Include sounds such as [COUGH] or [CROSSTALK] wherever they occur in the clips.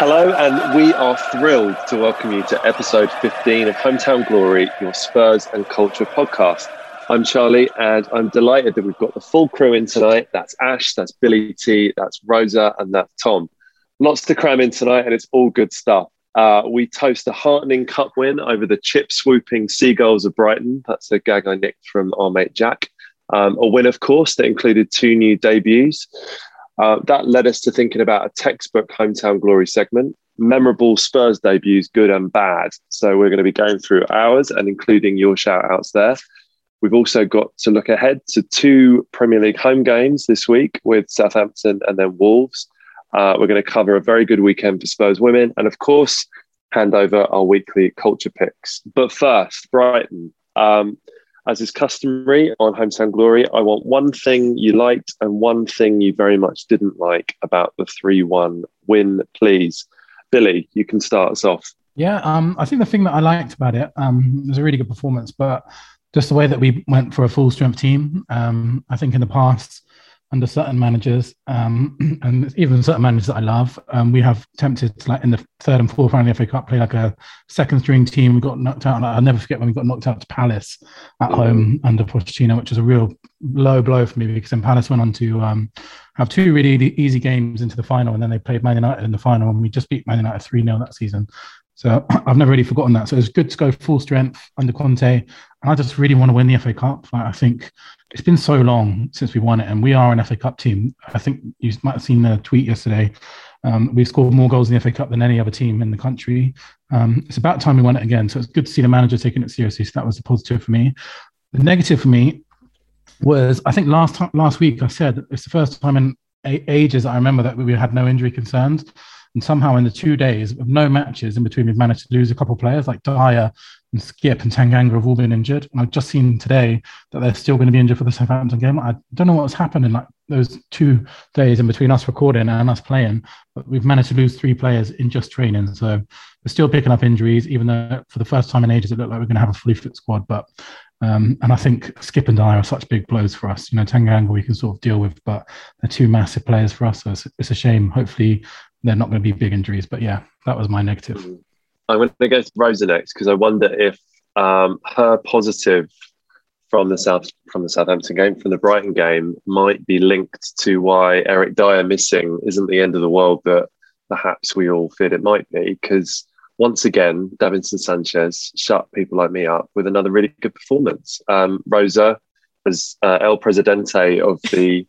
Hello, and we are thrilled to welcome you to episode 15 of Hometown Glory, your Spurs and Culture podcast. I'm Charlie, and I'm delighted that we've got the full crew in tonight. That's Ash, that's Billie T, that's Rosa, and that's Tom. Lots to cram in tonight, and it's all good stuff. Uh, we toast a heartening cup win over the chip swooping Seagulls of Brighton. That's a gag I nicked from our mate Jack. Um, a win, of course, that included two new debuts. Uh, that led us to thinking about a textbook hometown glory segment, memorable Spurs debuts, good and bad. So we're going to be going through ours and including your shout outs there. We've also got to look ahead to two Premier League home games this week with Southampton and then Wolves. Uh, we're going to cover a very good weekend for Spurs women and, of course, hand over our weekly culture picks. But first, Brighton. Um, as is customary on Hometown Glory, I want one thing you liked and one thing you very much didn't like about the 3 1 win, please. Billie, you can start us off. Yeah, um, I think the thing that I liked about it um, was a really good performance, but just the way that we went for a full strength team. Um, I think in the past, under certain managers, um, [CLEARS THROAT] and even certain managers that I love, um, we have tempted to, like in the third and fourth round of the FA Cup, play like a second string team. We got knocked out. I'll never forget when we got knocked out to Palace at home under Pochettino, which was a real low blow for me because then Palace went on to um, have two really easy games into the final, and then they played Man United in the final, and we just beat Man United three 0 that season. So [CLEARS THROAT] I've never really forgotten that. So it's good to go full strength under Conte. And I just really want to win the FA Cup. Like, I think it's been so long since we won it, and we are an FA Cup team. I think you might have seen the tweet yesterday. Um, we've scored more goals in the FA Cup than any other team in the country. Um, it's about time we won it again. So it's good to see the manager taking it seriously. So that was a positive for me. The negative for me was I think last time, last week I said it's the first time in ages I remember that we had no injury concerns. And somehow in the two days of no matches in between, we've managed to lose a couple of players like Dier and Skip and Tanganga have all been injured. And I've just seen today that they're still going to be injured for the Southampton game. I don't know what's happened in like those two days in between us recording and us playing, but we've managed to lose three players in just training. So we're still picking up injuries, even though for the first time in ages it looked like we're going to have a fully fit squad. But um, and I think Skip and Dier are such big blows for us. You know, Tanganga we can sort of deal with, but they're two massive players for us. So it's, it's a shame. Hopefully they're not going to be big injuries. But yeah, that was my negative. Mm-hmm. I'm going to go to Rosa next because I wonder if um, her positive from the South from the Southampton game, from the Brighton game, might be linked to why Eric Dier missing isn't the end of the world that perhaps we all feared it might be. Because once again, Davinson Sanchez shut people like me up with another really good performance. Um, Rosa, as uh, El Presidente of the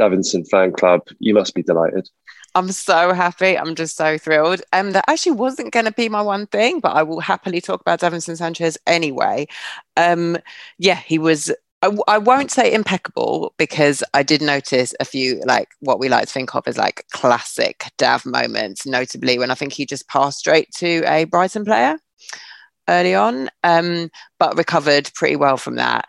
Davinson fan club, you must be delighted. I'm so happy. I'm just so thrilled. Um, that actually wasn't going to be my one thing, but I will happily talk about Davinson Sanchez anyway. Um, yeah, he was. I, I won't say impeccable because I did notice a few like what we like to think of as like classic Dav moments, notably when I think he just passed straight to a Brighton player early on, um, but recovered pretty well from that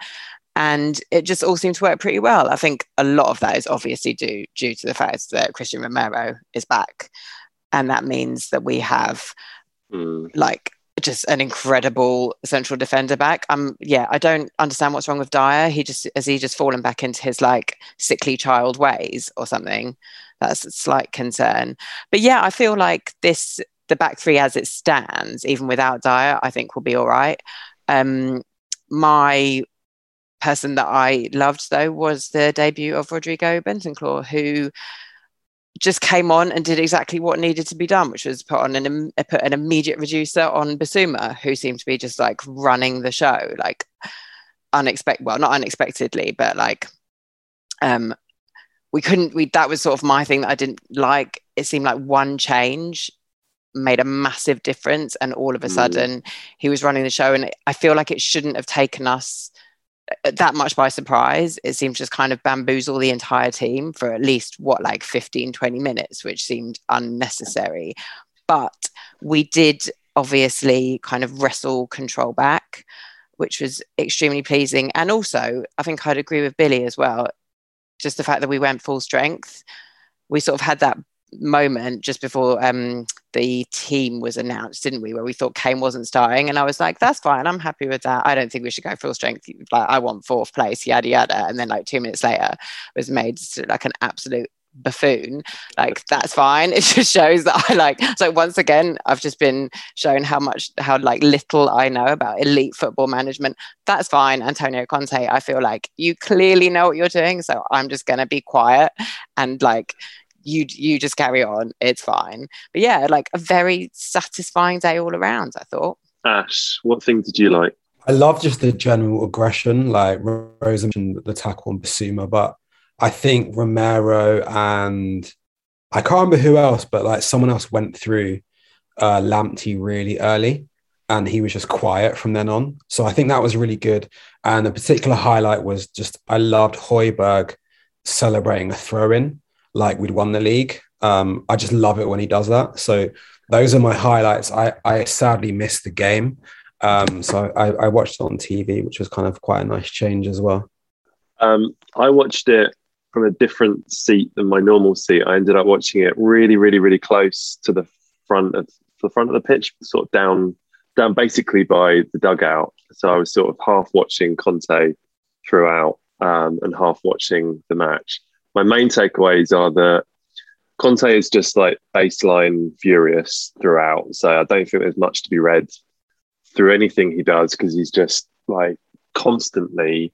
and it just all seemed to work pretty well. I think a lot of that is obviously due due to the fact that Cristian Romero is back, and that means that we have mm. like just an incredible central defender back. Um, yeah, I don't understand what's wrong with Dier. He just has he just fallen back into his like sickly child ways or something. That's a slight concern. But yeah, I feel like this the back three as it stands, even without Dier, I think will be all right. Um, my person that I loved though was the debut of Rodrigo Bentancur, who just came on and did exactly what needed to be done, which was put on an put an immediate reducer on Bissouma, who seemed to be just like running the show, like unexpected. Well, not unexpectedly, but like um, we couldn't. We that was sort of my thing that I didn't like. It seemed like one change made a massive difference, and all of a mm. sudden he was running the show, and I feel like it shouldn't have taken us that much by surprise. It seemed just kind of bamboozle the entire team for at least what, like 15, 20 minutes, which seemed unnecessary. But we did obviously kind of wrestle control back, which was extremely pleasing. And also, I think I'd agree with Billie as well. Just the fact that we went full strength. We sort of had that moment just before um, the team was announced, didn't we? Where we thought Kane wasn't starting, and I was like, "That's fine. I'm happy with that. I don't think we should go full strength. Like, I want fourth place, yada yada." And then, like two minutes later, was made like an absolute buffoon like that's fine [LAUGHS] it just shows that i like so once again i've just been shown how much how like little i know about elite football management that's fine antonio conte i feel like you clearly know what you're doing so i'm just going to be quiet and like you you just carry on it's fine. But yeah like a very satisfying day all around i thought. Ash what thing did you like? I love just the general aggression like rose mentioned the tackle on Bissouma but i think romero and i can't remember who else but like someone else went through uh lamptey really early and he was just quiet from then on. So i think that was really good. And a particular highlight was just i loved Højbjerg celebrating a throw in like we'd won the league. Um, I just love it when he does that. So those are my highlights. I, I sadly missed the game. Um, so I, I watched it on TV, which was kind of quite a nice change as well. Um, I watched it from a different seat than my normal seat. I ended up watching it really, really, really close to the front of the front of the pitch, sort of down, down basically by the dugout. So I was sort of half watching Conte throughout um, and half watching the match my main takeaways are that Conte is just like baseline furious throughout. So I don't think there's much to be read through anything he does because he's just like constantly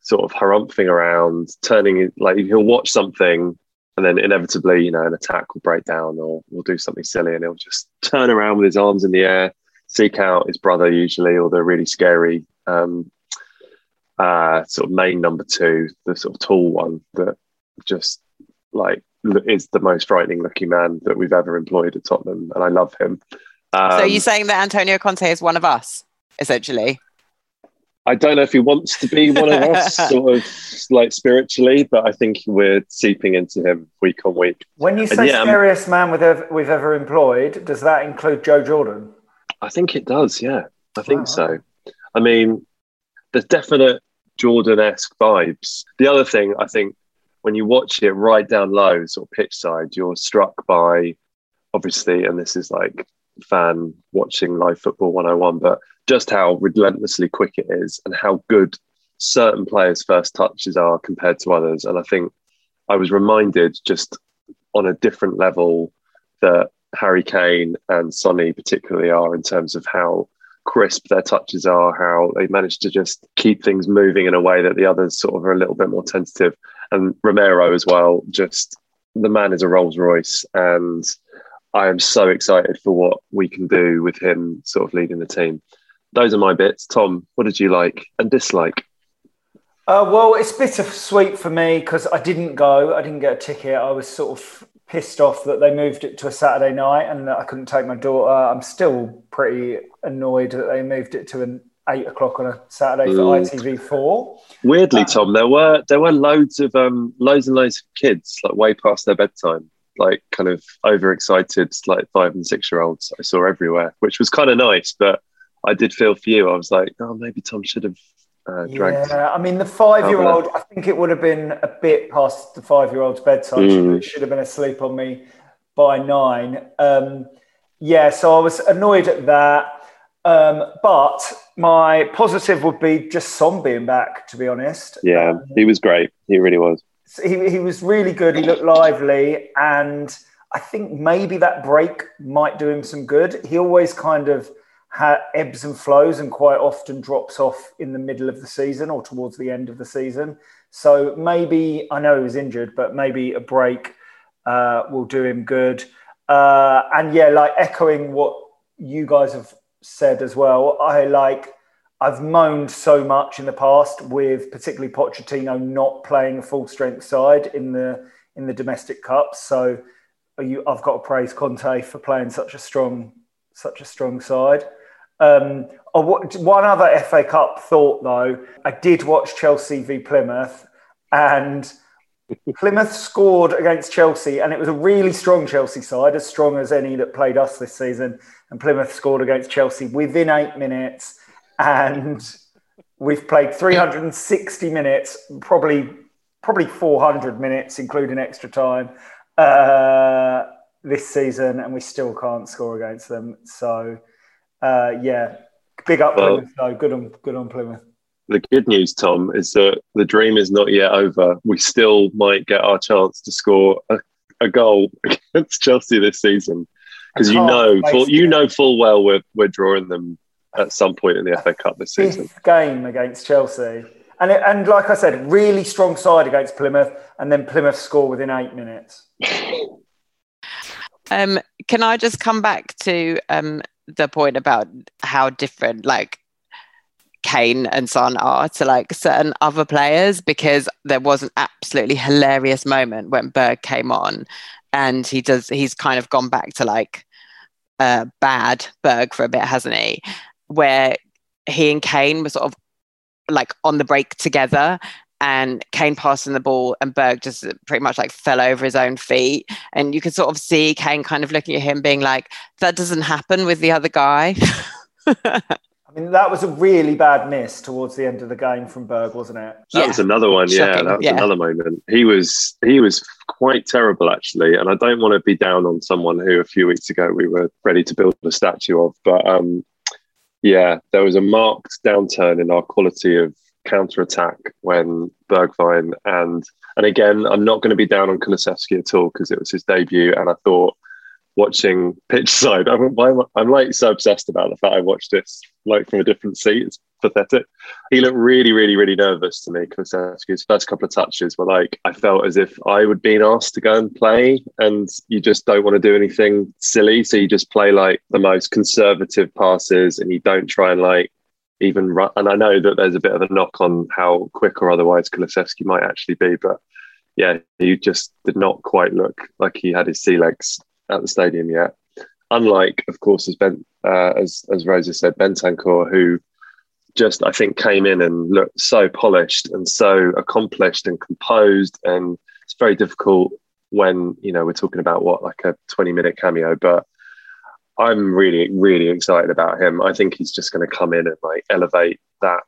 sort of harumphing around, turning like he'll watch something and then inevitably, you know, an attack will break down or will do something silly and he'll just turn around with his arms in the air, seek out his brother usually or the really scary um, uh, sort of main number two, the sort of tall one that just like is the most frightening looking man that we've ever employed at Tottenham, and I love him. Um, so you're saying that Antonio Conte is one of us, essentially? I don't know if he wants to be one of us, [LAUGHS] sort of like spiritually, but I think we're seeping into him week on week. When you say yeah, scariest man we've ever, we've ever employed, does that include Joe Jordan? I think it does. Yeah, I think wow. so. I mean, there's definite Jordan-esque vibes. The other thing I think when you watch it right down low, sort of pitch side, you're struck by obviously, and this is like fan watching live football 101, but just how relentlessly quick it is and how good certain players' first touches are compared to others. And I think I was reminded just on a different level that Harry Kane and Sonny particularly are in terms of how crisp their touches are, how they manage to just keep things moving in a way that the others sort of are a little bit more tentative and Romero as well. Just the man is a Rolls Royce, and I am so excited for what we can do with him sort of leading the team. Those are my bits. Tom, what did you like and dislike? Uh, well, it's bittersweet for me because I didn't go. I didn't get a ticket. I was sort of pissed off that they moved it to a Saturday night and that I couldn't take my daughter. I'm still pretty annoyed that they moved it to an eight o'clock on a Saturday for Mm. ITV4. Weirdly, Uh, Tom, there were there were loads of um loads and loads of kids like way past their bedtime, like kind of overexcited, like five and six year olds. I saw everywhere, which was kind of nice. But I did feel for you. I was like, oh, maybe Tom should have uh. Yeah, I mean, the five year old, I think it would have been a bit past the five year old's bedtime. She Mm. should have been asleep on me by nine. Um, yeah, so I was annoyed at that. Um, but my positive would be just Son being back, to be honest. Yeah, Um, he was great. He really was. he, he was really good. He looked lively. And I think maybe that break might do him some good. He always kind of ha- ebbs and flows and quite often drops off in the middle of the season or towards the end of the season. So maybe, I know he was injured, but maybe a break uh, will do him good. Uh, and yeah, like echoing what you guys have said as well, I like. I've moaned so much in the past with particularly Pochettino not playing a full strength side in the in the domestic cups. So you, I've got to praise Conte for playing such a strong such a strong side. Um, one other FA Cup thought though, I did watch Chelsea v Plymouth, and Plymouth scored against Chelsea, and it was a really strong Chelsea side, as strong as any that played us this season. And Plymouth scored against Chelsea within eight minutes, and we've played 360 minutes, probably probably 400 minutes, including extra time, uh, this season, and we still can't score against them. So, uh, yeah, big up Well- Plymouth though. Good on good on Plymouth. The good news, Tom, is that the dream is not yet over. We still might get our chance to score a, a goal [LAUGHS] against Chelsea this season because you know, full, you know full well we're we're drawing them at some point in the FA Cup this season. fifth game against Chelsea. And, it, and like I said, really strong side against Plymouth, and then Plymouth score within eight minutes. [LAUGHS] Um, can I just come back to um, the point about how different like Kane and Son are to like certain other players? Because there was an absolutely hilarious moment when Berg came on, and he does he's kind of gone back to like uh, bad Berg for a bit, hasn't he? Where he and Kane were sort of like on the break together. And Kane passing the ball, and Berg just pretty much like fell over his own feet and you can sort of see Kane kind of looking at him being like that doesn't happen with the other guy [LAUGHS] I mean, that was a really bad miss towards the end of the game from Berg, wasn't it? That was another one. Yeah, Shocking, that was yeah. another moment. He was he was quite terrible actually, and I don't want to be down on someone who a few weeks ago we were ready to build a statue of, but um, yeah, there was a marked downturn in our quality of counter attack when Bergwijn and and again, I'm not going to be down on Kulusevski at all because it was his debut, and I thought watching pitch side, I'm, I'm like so obsessed about the fact I watched this like from a different seat. It's pathetic. He looked really, really, really nervous to me. Kulusevski's first couple of touches were like I felt as if I would been asked to go and play, and you just don't want to do anything silly, so you just play like the most conservative passes, and you don't try and like even run. And I know that there's a bit of a knock on how quick or otherwise Kulusevski might actually be, but yeah, he just did not quite look like he had his sea legs at the stadium yet. Unlike, of course, as Ben, uh, as as Rosa said, Bentancur, who just I think came in and looked so polished and so accomplished and composed, and it's very difficult when you know we're talking about what like a 20 minute cameo, but I'm really really excited about him. I think he's just going to come in and like elevate that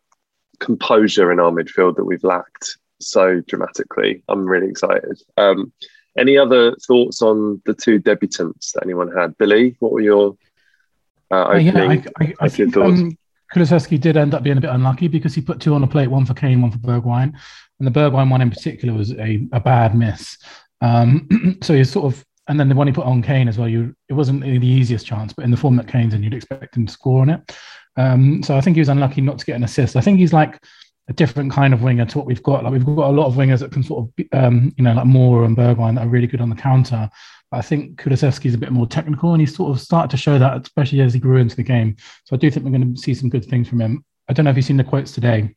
composure in our midfield that we've lacked so dramatically. I'm really excited. Um, any other thoughts on the two debutants that anyone had? Billie, what were your uh, Uh, yeah, opening, I, I, I think thoughts? um, Kulusevski did end up being a bit unlucky because he put two on the plate, one for Kane, one for Bergwijn. And the Bergwijn one in particular was a, a bad miss. Um, [CLEARS THROAT] so he's sort of, and then the one he put on Kane as well, you it wasn't the easiest chance, but in the form that Kane's in, you'd expect him to score on it. Um, so I think he was unlucky not to get an assist. I think he's like a different kind of winger to what we've got. Like we've got a lot of wingers that can sort of, um, you know, like Moura and Bergwijn that are really good on the counter. But I think Kulusevski's a bit more technical, and he's sort of started to show that, especially as he grew into the game. So I do think we're going to see some good things from him. I don't know if you've seen the quotes today.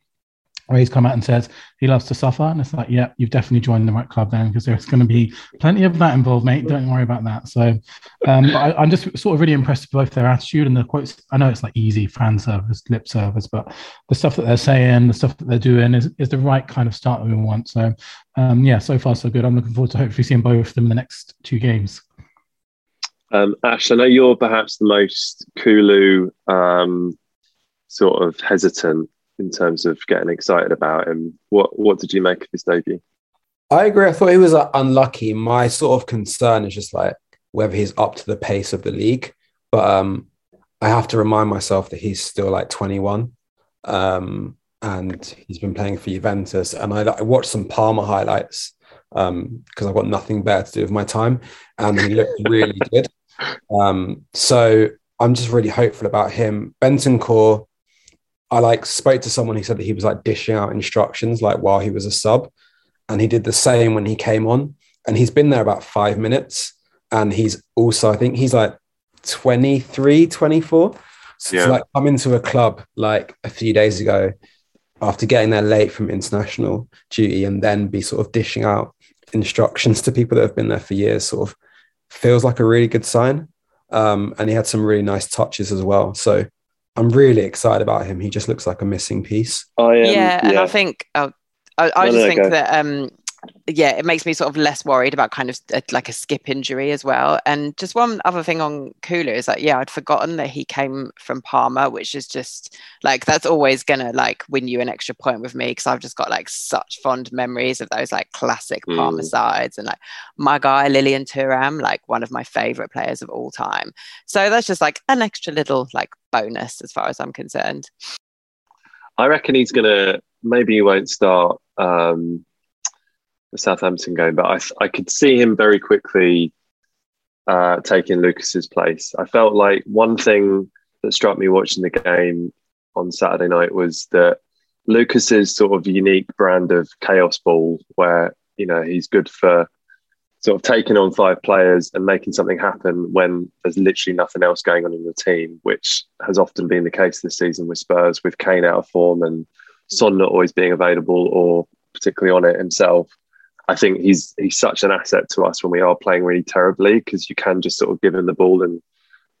Where he's come out and says he loves to suffer. And it's like, yeah, you've definitely joined the right club then because there's going to be plenty of that involved, mate. Don't worry about that. So um, I, am just sort of really impressed with both their attitude and the quotes. I know it's like easy fan service, lip service, but the stuff that they're saying, the stuff that they're doing is, is the right kind of start that we want. So um, yeah, so far so good. I'm looking forward to hopefully seeing both of them in the next two games. Um, Ash, I know you're perhaps the most Kulu um, sort of hesitant in terms of getting excited about him. What what did you make of his debut? I agree. I thought he was uh, unlucky. My sort of concern is just like whether he's up to the pace of the league. But um, I have to remind myself that he's still like 21. Um, and he's been playing for Juventus. And I, I watched some Parma highlights because um, I've got nothing better to do with my time. And he looked really [LAUGHS] good. Um, so I'm just really hopeful about him. Bentancur, I like spoke to someone who said that he was like dishing out instructions like while he was a sub, and he did the same when he came on. And he's been there about five minutes, and he's also I think he's like 23, 24. So yeah. like come into a club like a few days ago after getting there late from international duty and then be sort of dishing out instructions to people that have been there for years sort of feels like a really good sign. Um, and he had some really nice touches as well. So I'm really excited about him. He just looks like a missing piece. I am, yeah, and I think oh, I, I no, just no, think go. that um, yeah, it makes me sort of less worried about kind of a, like a skip injury as well. And just one other thing on Kulu is that yeah, I'd forgotten that he came from Parma, which is just like that's always gonna like win you an extra point with me because I've just got like such fond memories of those like classic mm. Parma sides and like my guy Lilian Thuram, like one of my favorite players of all time. So that's just like an extra little like bonus as far as I'm concerned. I reckon he's gonna maybe he won't start. Um the Southampton game, but I, I could see him very quickly uh, taking Lucas's place. I felt like one thing that struck me watching the game on Saturday night was that Lucas's sort of unique brand of chaos ball, where you know he's good for sort of taking on five players and making something happen when there's literally nothing else going on in the team, which has often been the case this season with Spurs, with Kane out of form and Son not always being available or particularly on it himself. I think he's he's such an asset to us when we are playing really terribly because you can just sort of give him the ball and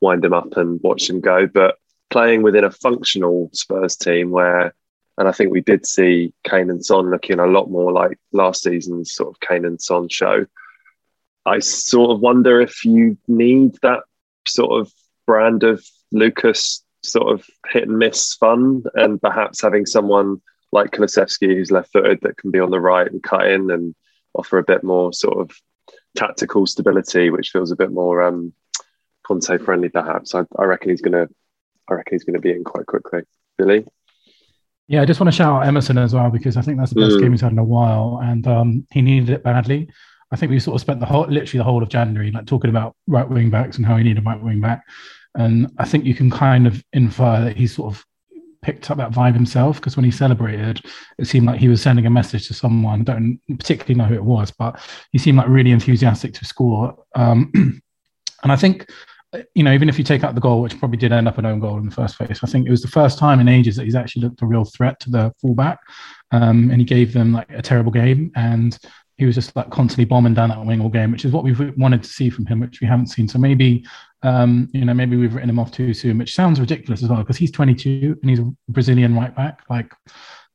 wind him up and watch him go. But playing within a functional Spurs team where, and I think we did see Kane and Son looking a lot more like last season's sort of Kane and Son show. I sort of wonder if you need that sort of brand of Lucas sort of hit and miss fun, and perhaps having someone like Kulusevski who's left footed that can be on the right and cut in and offer a bit more sort of tactical stability, which feels a bit more um, Conte friendly, perhaps. I, I reckon he's gonna. I reckon he's gonna be in quite quickly. Billie. Yeah, I just want to shout out Emerson as well because I think that's the best mm. game he's had in a while, and um, he needed it badly. I think we sort of spent the whole, literally the whole of January, like talking about right wing backs and how he needed a right wing back, and I think you can kind of infer that he's sort of picked up that vibe himself because when he celebrated, it seemed like he was sending a message to someone. I don't particularly know who it was, but he seemed like really enthusiastic to score. Um, [CLEARS THROAT] and I think, you know, even if you take out the goal, which probably did end up an own goal in the first place, I think it was the first time in ages that he's actually looked a real threat to the fullback. Um, and he gave them like a terrible game. And he was just like constantly bombing down that wing all game, which is what we've wanted to see from him, which we haven't seen. So maybe, um, you know, maybe we've written him off too soon, which sounds ridiculous as well because he's 22 and he's a Brazilian right back. Like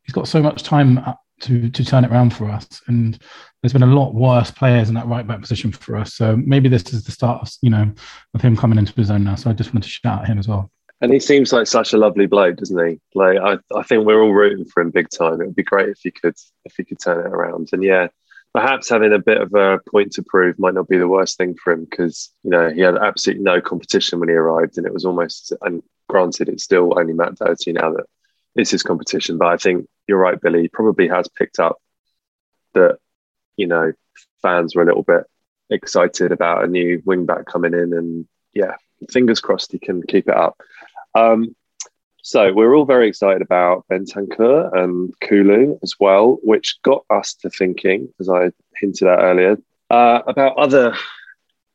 he's got so much time to to turn it around for us, and there's been a lot worse players in that right back position for us. So maybe this is the start of you know of him coming into his own now. So I just wanted to shout at him as well. And he seems like such a lovely bloke, doesn't he? Like I, I think we're all rooting for him big time. It would be great if he could if he could turn it around. And yeah, perhaps having a bit of a point to prove might not be the worst thing for him because you know he had absolutely no competition when he arrived, and it was almost and granted it's still only Matt Doherty now that it's his competition. But I think you're right, Billie. Probably has picked up that you know fans were a little bit excited about a new wingback coming in, and yeah, fingers crossed he can keep it up. Um, so we're all very excited about Bentancur and Kulu as well, which got us to thinking, as I hinted at earlier, uh, about other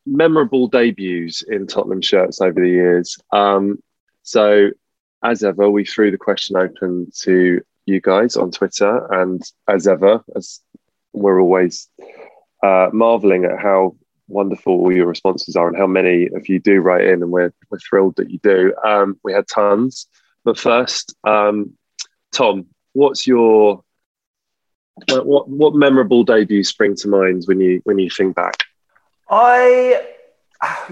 memorable debuts in Tottenham shirts over the years. Um, so, as ever, we threw the question open to you guys on Twitter, and as ever, as we're always uh, marveling at how wonderful all your responses are and how many of you do write in, and we're we're thrilled that you do. Um, we had tons, but first, um, Tom, what's your what, what what memorable debut spring to mind when you when you think back? I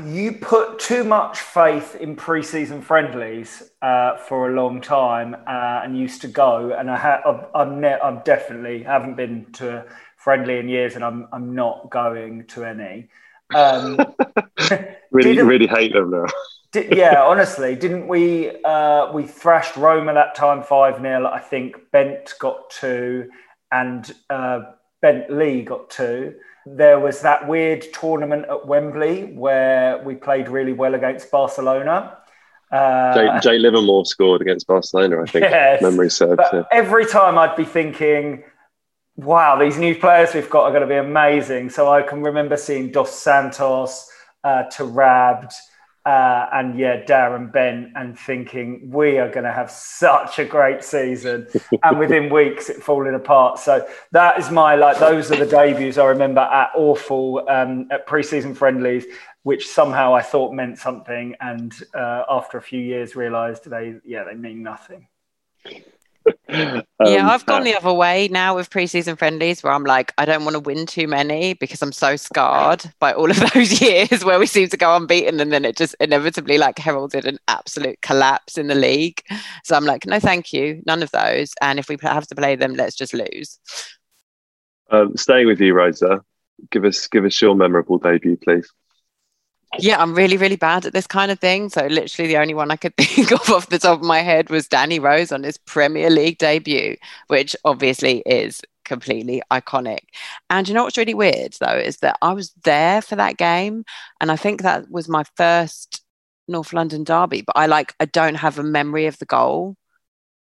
you put too much faith in preseason friendlies uh, for a long time uh, and used to go and I ha- I'm, ne- I'm definitely haven't been to a friendly in years and I'm, I'm not going to any um, [LAUGHS] really really hate them now did, yeah honestly didn't we uh, we thrashed Roma that time 5-0 I think Bent got two and uh, Bentley got two there was that weird tournament at Wembley where we played really well against Barcelona. Uh, Jay, Jay, Livermore scored against Barcelona, I think. Yes, memory serves. Yeah. Every time I'd be thinking, wow, these new players we've got are going to be amazing. So I can remember seeing Dos Santos, uh, Taarabt, uh, and yeah, Darren Bent, and thinking we are going to have such a great season. [LAUGHS] and within weeks, it falling apart. So that is my like. Those are the debuts I remember at awful um, at preseason friendlies, which somehow I thought meant something, and uh, after a few years, realised they yeah they mean nothing [LAUGHS] um, yeah, I've gone uh, the other way now with preseason friendlies where I'm like, I don't want to win too many because I'm so scarred by all of [LAUGHS] those years where we seem to go unbeaten and then it just inevitably like heralded an absolute collapse in the league. So I'm like, no, thank you, none of those. And if we have to play them, let's just lose. Um, staying with you, Rosa, give us give us your memorable debut, please. Yeah, I'm really, really bad at this kind of thing. So literally the only one I could [LAUGHS] think of off the top of my head was Danny Rose on his Premier League debut, which obviously is completely iconic. And you know what's really weird though is that I was there for that game and I think that was my first North London derby, but I like I don't have a memory of the goal.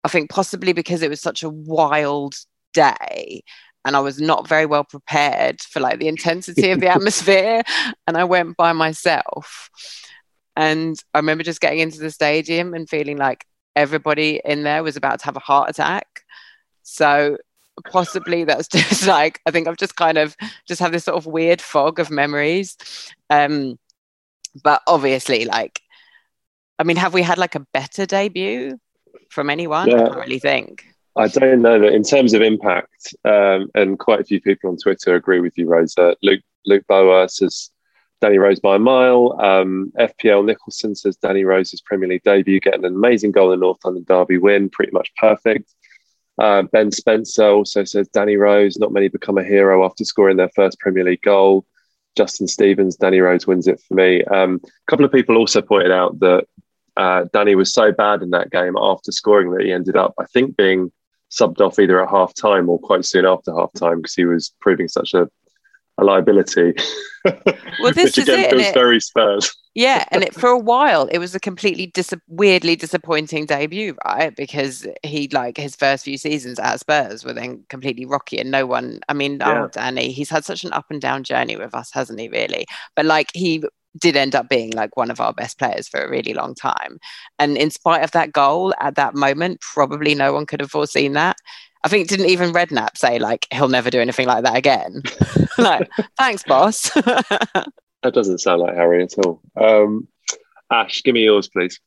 I think possibly because it was such a wild day and I was not very well prepared for like the intensity of the [LAUGHS] atmosphere. And I went by myself. And I remember just getting into the stadium and feeling like everybody in there was about to have a heart attack. So possibly that's [LAUGHS] just like I think I've just kind of just have this sort of weird fog of memories. Um, but obviously, like, I mean, have we had like a better debut from anyone? Yeah. I don't really think. I don't know that in terms of impact, um, and quite a few people on Twitter agree with you, Rosa. Luke Luke Bower says Danny Rose by a mile. Um, FPL Nicholson says Danny Rose's Premier League debut, getting an amazing goal in North London Derby win, pretty much perfect. Uh, ben Spencer also says Danny Rose, not many become a hero after scoring their first Premier League goal. Justin Stevens, Danny Rose wins it for me. Um, a couple of people also pointed out that uh, Danny was so bad in that game after scoring that he ended up, I think, being subbed off either at half time or quite soon after half time because he was proving such a, a liability. [LAUGHS] Well, this Which again it, feels very Spurs. yeah, and it, [LAUGHS] for a while it was a completely dis- weirdly disappointing debut, right? Because he like his first few seasons at Spurs were then completely rocky, and no one. I mean, yeah. oh, Danny, he's had such an up and down journey with us, hasn't he? Really, but like he did end up being like one of our best players for a really long time. And in spite of that goal at that moment, probably no one could have foreseen that. I think didn't even Redknapp say like he'll never do anything like that again. [LAUGHS] like, thanks, boss. [LAUGHS] that doesn't sound like Harry at all. Um, Ash, give me yours, please.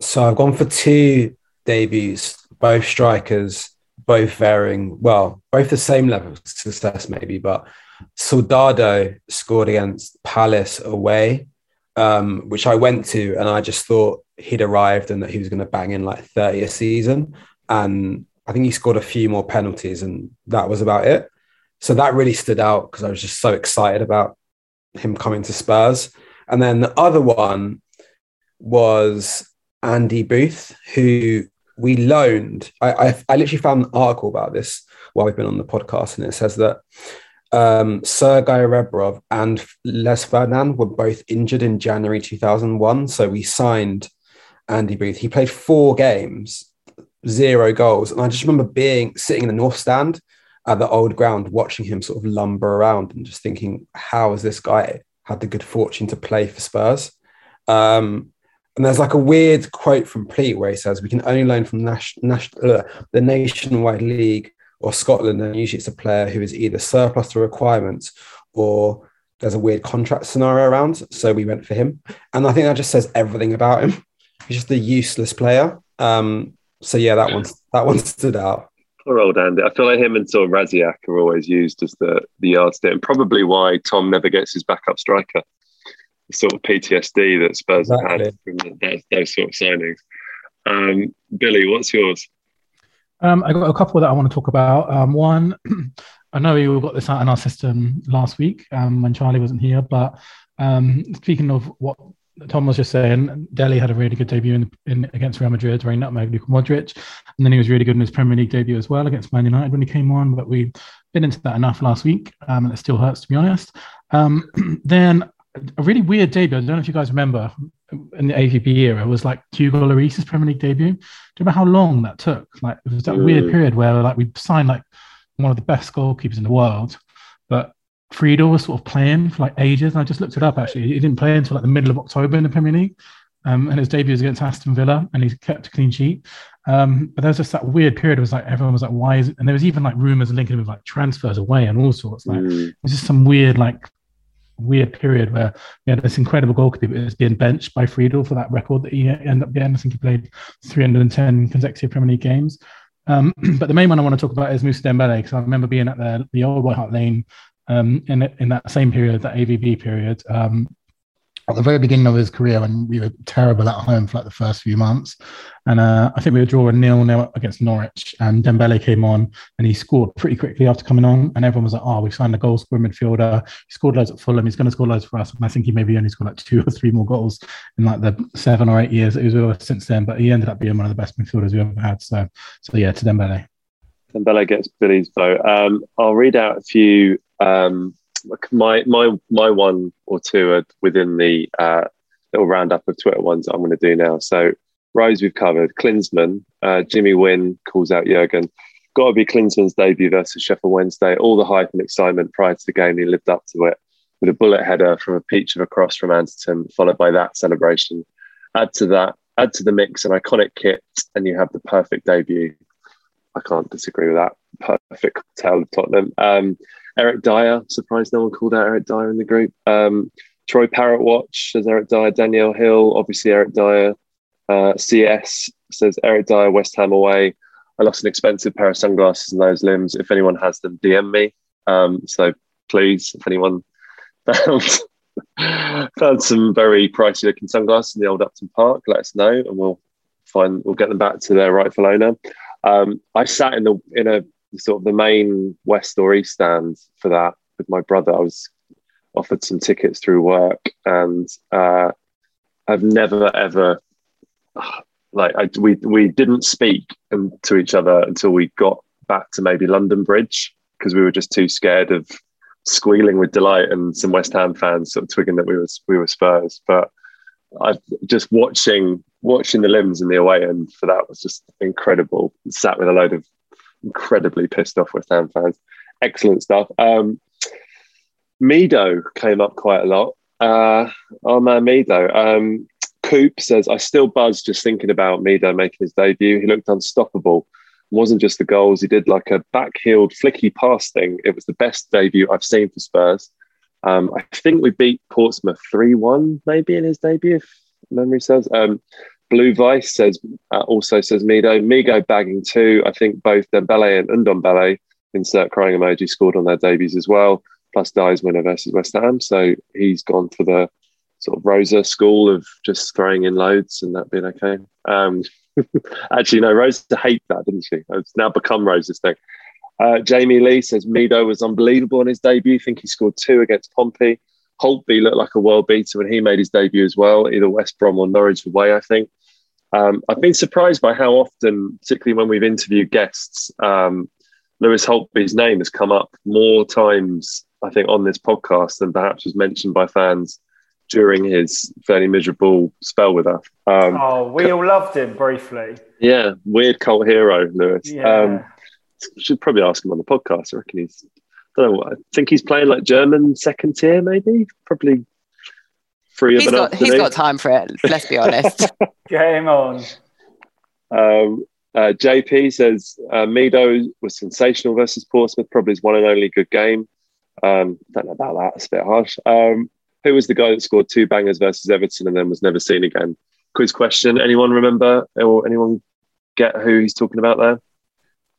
So I've gone for two debuts, both strikers, both varying, well, both the same level of success, maybe, but Soldado scored against Palace away, um, which I went to, and I just thought he'd arrived and that he was going to bang in like 30 a season. And I think he scored a few more penalties, and that was about it. So that really stood out because I was just so excited about him coming to Spurs. And then the other one was Andy Booth, who we loaned. I, I, I literally found an article about this while we've been on the podcast, and it says that um, Sergei Rebrov and Les Ferdinand were both injured in January 2001. So we signed Andy Booth. He played four games, zero goals. And I just remember being sitting in the North Stand at the old ground, watching him sort of lumber around and just thinking, how has this guy had the good fortune to play for Spurs? Um, And there's like a weird quote from Pleat where he says, "We can only loan from nas- nas- uh, the nationwide league or Scotland, and usually it's a player who is either surplus to requirements or there's a weird contract scenario around. So we went for him, and I think that just says everything about him. He's just a useless player. Um, so yeah, that one that one [LAUGHS] stood out. Poor old Andy. I feel like him and sort of Rasiak are always used as the the yardstick, and probably why Tom never gets his backup striker. The sort of PTSD that Spurs exactly. have had from those, those sort of signings. Um, Billie, what's yours? Um, I got a couple that I want to talk about. Um, one, [CLEARS THROAT] I know we got this out in our system last week um, when Charlie wasn't here, but um, speaking of what Tom was just saying, Dele had a really good debut in, in against Real Madrid, very nutmeg Luka Modric, and then he was really good in his Premier League debut as well against Man United when he came on. But we've been into that enough last week, um, and it still hurts to be honest. Um, [CLEARS THROAT] then a really weird debut. I don't know if you guys remember in the AVB era was like Hugo Lloris's Premier League debut. Do you remember how long that took? Like it was that mm. weird period where like we signed like one of the best goalkeepers in the world, but Friedel was sort of playing for like ages. And I just looked it up actually. He didn't play until like the middle of October in the Premier League. Um, and his debut was against Aston Villa, and he kept a clean sheet. Um, but there was just that weird period. It was like everyone was like, "Why is it?" And there was even like rumors linking him with like transfers away and all sorts. Like mm. it was just some weird like weird period where we had this incredible goalkeeper that was being benched by Friedel for that record that he ended up getting. I think he played 310 consecutive Premier League games. Um, [CLEARS THROAT] but the main one I want to talk about is Moussa Dembele because I remember being at the, the old White Hart Lane um, in in that same period, that AVB period, um, at the very beginning of his career when we were terrible at home for like the first few months. And uh, I think we were drawing nil nil against Norwich, and Dembele came on and he scored pretty quickly after coming on. And everyone was like, "Oh, we signed a goal scoring midfielder. He scored loads at Fulham. He's going to score loads for us." And I think he maybe only scored like two or three more goals in like the seven or eight years he was us since then. But he ended up being one of the best midfielders we ever had. So, so yeah, to Dembele. Dembele gets Billie's vote. Um, I'll read out a few. Um, my my my one or two are within the uh, little roundup of Twitter ones I'm going to do now. So Rose we've covered. Klinsmann, uh, Jimmy Wynn calls out Jurgen. Got to be Klinsmann's debut versus Sheffield Wednesday. All the hype and excitement prior to the game, he lived up to it with a bullet header from a peach of a cross from Anderton, followed by that celebration. Add to that, add to the mix an iconic kit, and you have the perfect debut. I can't disagree with that. Perfect tale of Tottenham. Um, Eric Dier. surprised no one called out Eric Dier in the group. Um, Troy Parrott Watch says Eric Dier. Danielle Hill, obviously Eric Dier. Uh, CS says Eric Dier, West Ham away. I lost an expensive pair of sunglasses in those limbs. If anyone has them, DM me. Um, so please, if anyone [LAUGHS] found found some very pricey looking sunglasses in the old Upton Park, let us know, and we'll find we'll get them back to their rightful owner. Um, I sat in the in a sort of the main west or east stand for that with my brother. I was offered some tickets through work, and uh, I've never ever [SIGHS] like I, we we didn't speak to each other until we got back to maybe London Bridge because we were just too scared of squealing with delight and some West Ham fans sort of twigging that we were we were Spurs. But I just watching watching the limbs in the away end for that was just incredible. Sat with a load of incredibly pissed off West Ham fans. Excellent stuff. Um, Mido came up quite a lot. Uh, oh man, Mido. Um, Coop says, I still buzz just thinking about Mido making his debut. He looked unstoppable. It wasn't just the goals. He did like a back-heeled, flicky pass thing. It was the best debut I've seen for Spurs. Um, I think we beat Portsmouth 3-1 maybe in his debut, if memory serves. Um, Blue Vice says uh, also says Mido. Migo bagging two. I think both Dembele and Ndombele, insert crying emoji, scored on their debuts as well. Plus Dier's winner versus West Ham. So he's gone for the sort of Rosa school of just throwing in loads and that being okay. Um, [LAUGHS] actually, no, Rosa hate that, didn't she? It's now become Rosa's thing. Uh, Jamie Lee says Mido was unbelievable on his debut. I think he scored two against Pompey. Holtby looked like a world beater when he made his debut as well, either West Brom or Norwich away, I think. Um, I've been surprised by how often, particularly when we've interviewed guests, um, Lewis Holtby's name has come up more times, I think, on this podcast than perhaps was mentioned by fans during his fairly miserable spell with us. Um, oh, we all loved him briefly. Yeah, weird cult hero, Lewis. Yeah. Um, should probably ask him on the podcast. I reckon he's. I don't know. I think he's playing like German second tier, maybe. Probably free He's of an got, he's afternoon. got time for it. Let's be honest. [LAUGHS] Game on. Um, uh, JP says uh, Mido was sensational versus Portsmouth, probably his one and only good game. Um, don't know about that; it's a bit harsh. Um, who was the guy that scored two bangers versus Everton and then was never seen again? Quiz question: Anyone remember or anyone get who he's talking about there?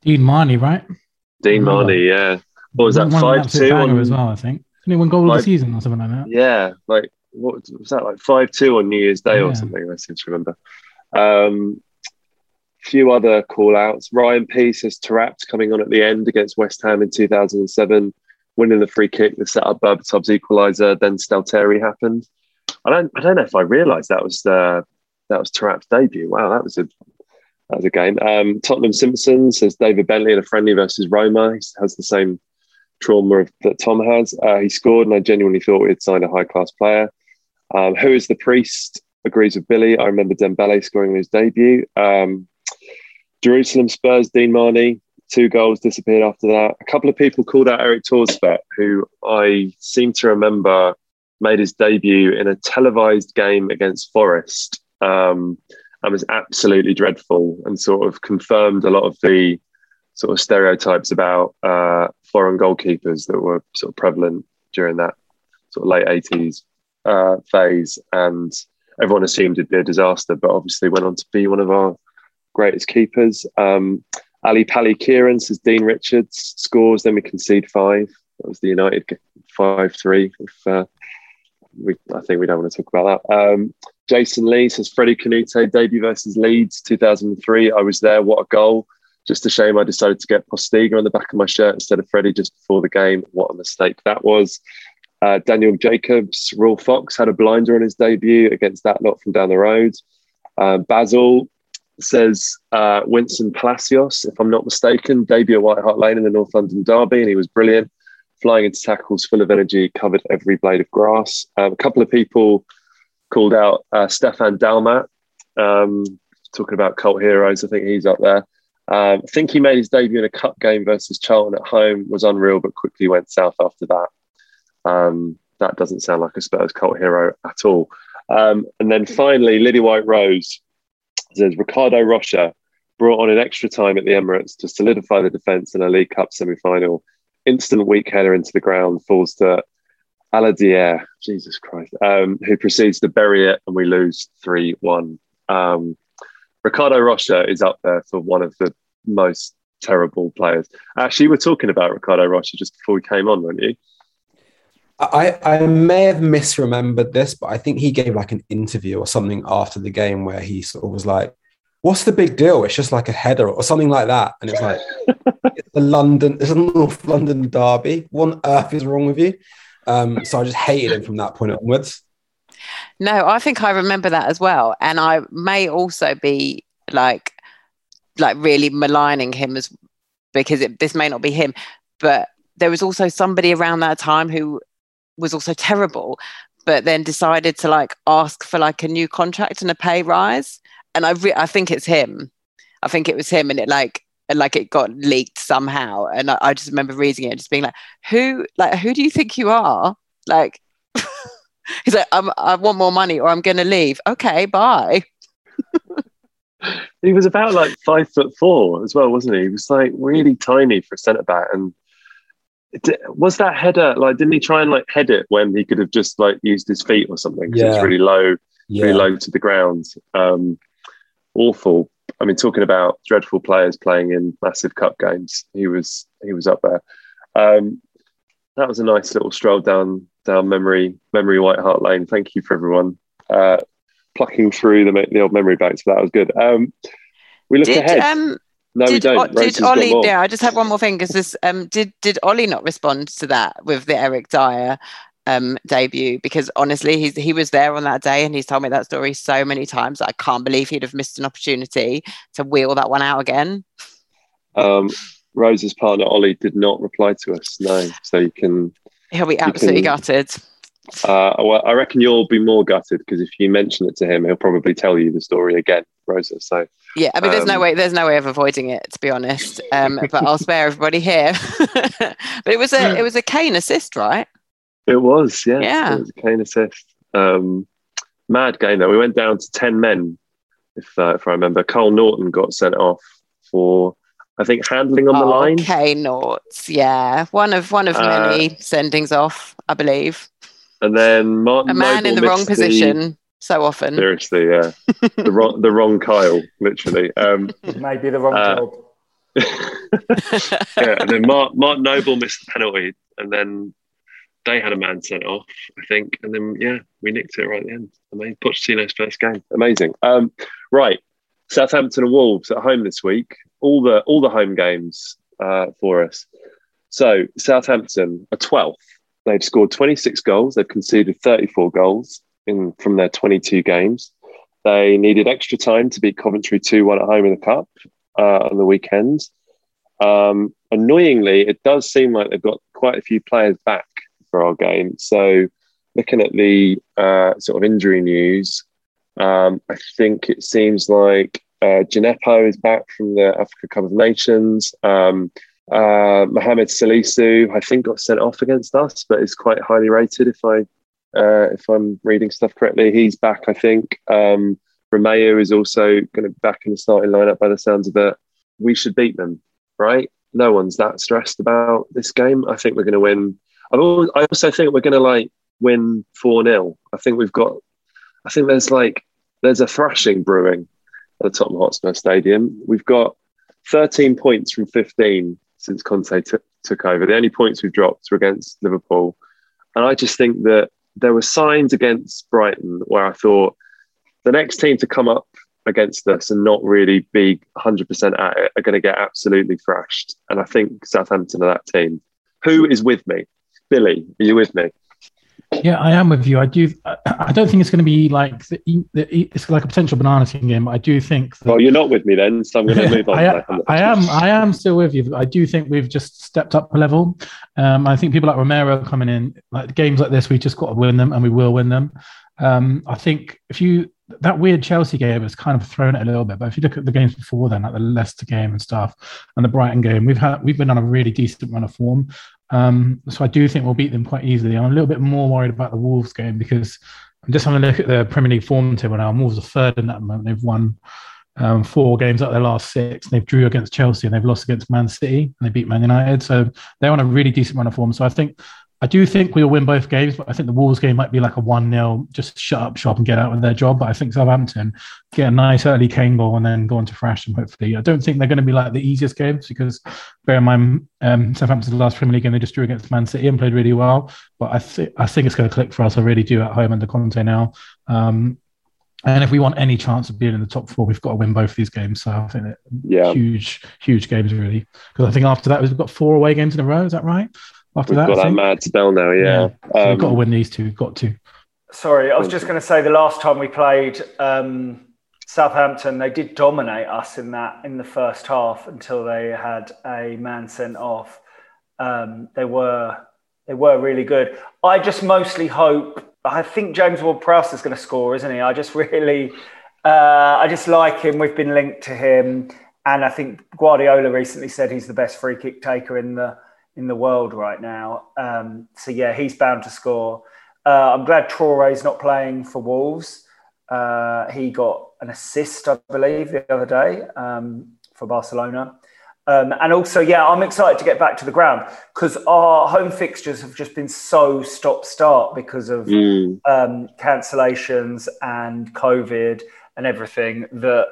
Dean Marney, right? Dean Remember. Marney, yeah. What was that? One- one Five absolute two on as well, I think. Didn't he win goal of the season or something like that? Yeah, like what was that? Like five two on New Year's Day or something. I seem to remember. Um, few other call outs. Ryan Peace has Taarabt coming on at the end against West Ham in 2007, winning the free kick that set up Berbatov's equaliser. Then Stalteri happened. I don't. I don't know if I realised that was uh, that was Taarabt's debut. Wow, that was a that was a game. Um, Tottenham Simpson says David Bentley in a friendly versus Roma. He has the same trauma of, that Tom has. Uh, he scored, and I genuinely thought we had signed a high class player. Um, who is the priest? Agrees with Billie. I remember Dembele scoring in his debut. Um, Jerusalem Spurs, Dean Marney, two goals disappeared after that. A couple of people called out Erik Thorstvedt, who I seem to remember made his debut in a televised game against Forest um, and was absolutely dreadful and sort of confirmed a lot of the sort of stereotypes about uh, foreign goalkeepers that were sort of prevalent during that sort of late 80s uh, phase. And everyone assumed it'd be a disaster, but obviously went on to be one of our greatest keepers. Um, Ali Pali Kieran says Dean Richards scores, then we concede five. That was the United 5 3. If uh, we, I think we don't want to talk about that. Um, Jason Lee says Freddie Kanouté debut versus Leeds 2003. I was there. What a goal. Just a shame I decided to get Postiga on the back of my shirt instead of Freddie just before the game. What a mistake that was. Uh, Daniel Jacobs, Raw Fox had a blinder on his debut against that lot from down the road. Uh, Basil says uh, Wilson Palacios, if I'm not mistaken, debut at White Hart Lane in the North London Derby, and he was brilliant. Flying into tackles, full of energy, covered every blade of grass. Um, a couple of people called out uh, Stéphane Dalmat, um, talking about cult heroes. I think he's up there. Um, I think he made his debut in a cup game versus Charlton at home, was unreal, but quickly went south after that. Um, that doesn't sound like a Spurs cult hero at all. Um, and then finally, Liddy White Rose says Ricardo Rocha brought on in extra time at the Emirates to solidify the defence in a League Cup semi final. Instant weak header into the ground falls to Aliadière, Jesus Christ, um, who proceeds to bury it, and we lose 3 1. Um, Ricardo Rocha is up there for one of the most terrible players. Actually, you were talking about Ricardo Rocha just before we came on, weren't you? I, I may have misremembered this, but I think he gave like an interview or something after the game where he sort of was like, What's the big deal? It's just like a header or something like that. And it's like, [LAUGHS] it's the London, it's a North [LAUGHS] London derby. What on earth is wrong with you? Um, so I just hated him from that point onwards. No, I think I remember that as well. And I may also be like like really maligning him as because it, this may not be him, but there was also somebody around that time who was also terrible, but then decided to like ask for like a new contract and a pay rise. And I re- I think it's him. I think it was him, and it like and like it got leaked somehow. And I, I just remember reading it, and just being like, "Who like who do you think you are?" Like [LAUGHS] he's like, "I want more money, or I'm going to leave." Okay, bye. [LAUGHS] He was about like five foot four as well, wasn't he? He was like really tiny for a centre back. And was that header like? Didn't he try and like head it when he could have just like used his feet or something? 'Cause It's Yeah. really low, Yeah. really low to the ground. Um, awful. I mean, talking about dreadful players playing in massive cup games, he was he was up there. Um, that was a nice little stroll down down memory memory White Hart Lane. Thank you for everyone uh, plucking through the, the old memory banks. But that was good. Um, we look Did ahead. um no, we did, don't. O- did Ollie? Yeah, I just have one more thing because this um did did Ollie not respond to that with the Eric Dier um debut? Because honestly, he's he was there on that day and he's told me that story so many times. that I can't believe he'd have missed an opportunity to wheel that one out again. Um, Rose's partner Ollie did not reply to us. No, so you can. He'll be absolutely can- gutted. Uh, well, I reckon you'll be more gutted because if you mention it to him, he'll probably tell you the story again, Rosa. So Yeah, I mean, there's no Um, way, there's no way of avoiding it, to be honest. Um, but I'll spare everybody here. [LAUGHS] but it was a, it was a Kane assist, right? it was, yeah. Yeah. it was a Kane assist. Um, mad game though. We went down to ten men, if uh, if I remember. Carl Naughton got sent off for I think handling on the Oh, line. Okay, Noughts. Yeah, one of one of Uh, many sendings off, I believe. And then Martin A man in the wrong missed position so often. seriously, yeah, the wrong the wrong Kyle, literally. Um, Maybe the wrong Uh, job. [LAUGHS] yeah, and then Mark, Mark Noble missed the penalty, and then they had a man sent off, I think, and then yeah, we nicked it right at the end. Amazing, Pochettino's first game, amazing. Um, right, Southampton and Wolves at home this week. All the all the home games uh, for us. So Southampton are twelfth. They've scored twenty six goals. They've conceded thirty four goals in from their twenty two games. They needed extra time to beat Coventry two one at home in the cup uh, on the weekend. Um, annoyingly, it does seem like they've got quite a few players back for our game. So, looking at the uh, sort of injury news, um, I think it seems like uh, Djenepo is back from the Africa Cup of Nations. Um, uh, Mohamed Salisu, I think, got sent off against us, but is quite highly rated. If I uh, if I'm reading stuff correctly, he's back. I think um, Romeu is also going to be back in the starting lineup. By the sounds of it, we should beat them, right? No one's that stressed about this game. I think we're going to win. I also think we're going to like win four 0 I think we've got. I think there's like there's a thrashing brewing at the Tottenham Hotspur Stadium. We've got 13 points from 15 since Conte took took over. The only points we've dropped were against Liverpool, and I just think that there were signs against Brighton where I thought the next team to come up against us and not really be 100% at it are going to get absolutely thrashed. And I think Southampton are that team. Who is with me? Billie, are you with me? Yeah, I am with you. I do. I, don't think it's going to be like the, the, it's like a potential banana team game. But I do think. That, Well, you're not with me then, so I'm going [LAUGHS] to move on. I, I am. I am still with you. I do think we've just stepped up a level. Um, I think people like Romero coming in, like games like this, we just got to win them, and we will win them. Um, I think if you that weird Chelsea game has kind of thrown it a little bit, but if you look at the games before then, like the Leicester game and stuff, and the Brighton game, we've had we've been on a really decent run of form. Um, so I do think we'll beat them quite easily. I'm a little bit more worried about the Wolves game because I'm just having a look at the Premier League form table now. Wolves are third in that moment. They've won um, four games out of their last six. They've drew against Chelsea and they've lost against Man City and they beat Man United. So they're on a really decent run of form. So I think I do think we'll win both games, but I think the Wolves game might be like a 1 0, just shut up shop and get out with their job. But I think Southampton get a nice early Kane goal and then go on to them, hopefully. I don't think they're going to be like the easiest games because, bear in mind, um, Southampton's last Premier League game, they just drew against Man City and played really well. But I, th- I think it's going to click for us. I really do at home under Conte now. Um, and if we want any chance of being in the top four, we've got to win both of these games. So I think yeah. huge, huge games, really. Because I think after that, we've got four away games in a row. Is that right? After We've that, got I that mad spell now, yeah. So Um, we've got to win these two. We've got to. Sorry, I was just going to say the last time we played um, Southampton, they did dominate us in that in the first half until they had a man sent off. Um, they were they were really good. I just mostly hope. I think James Ward-Prowse is going to score, isn't he? I just [LAUGHS] really, uh, I just like him. We've been linked to him, and I think Guardiola recently said he's the best free kick taker in the in the world right now. Um, so yeah, he's bound to score. Uh, I'm glad Traore's not playing for Wolves. Uh, he got an assist, I believe, the other day um, for Barcelona. Um, and also, yeah, I'm excited to get back to the ground because our home fixtures have just been so stop start because of mm, um, cancellations and COVID and everything that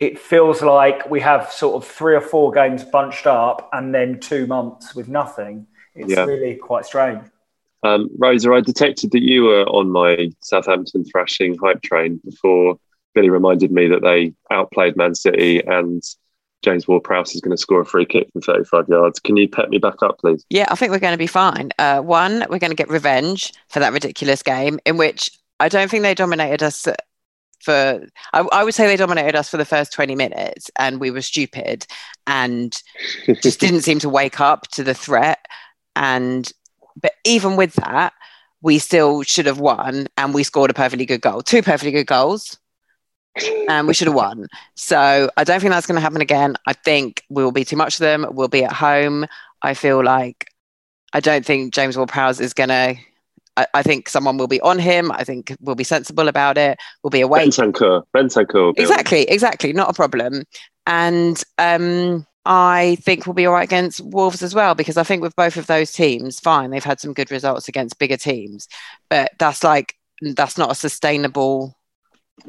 it feels like we have sort of three or four games bunched up and then two months with nothing. It's Yeah. really quite strange. Um, Rosa, I detected that you were on my Southampton thrashing hype train before Billie reminded me that they outplayed Man City and James Ward-Prowse is going to score a free kick from 35 yards. Can you pet me back up, please? Yeah, I think we're going to be fine. Uh, one, we're going to get revenge for that ridiculous game in which I don't think they dominated us for. I, I would say they dominated us for the first 20 minutes and we were stupid and [LAUGHS] just didn't seem to wake up to the threat. And, but even with that, we still should have won and we scored a perfectly good goal. Two perfectly good goals. And we should have won. So I don't think that's going to happen again. I think we'll be too much of them. We'll be at home. I feel like I don't think James Ward-Prowse is going to. I, I, think someone will be on him. I think we'll be sensible about it. We'll be awake. Bentancur. Bentancur. Exactly, exactly. Not a problem. And um, I think we'll be all right against Wolves as well, because I think with both of those teams, fine, they've had some good results against bigger teams, but that's like, that's not a sustainable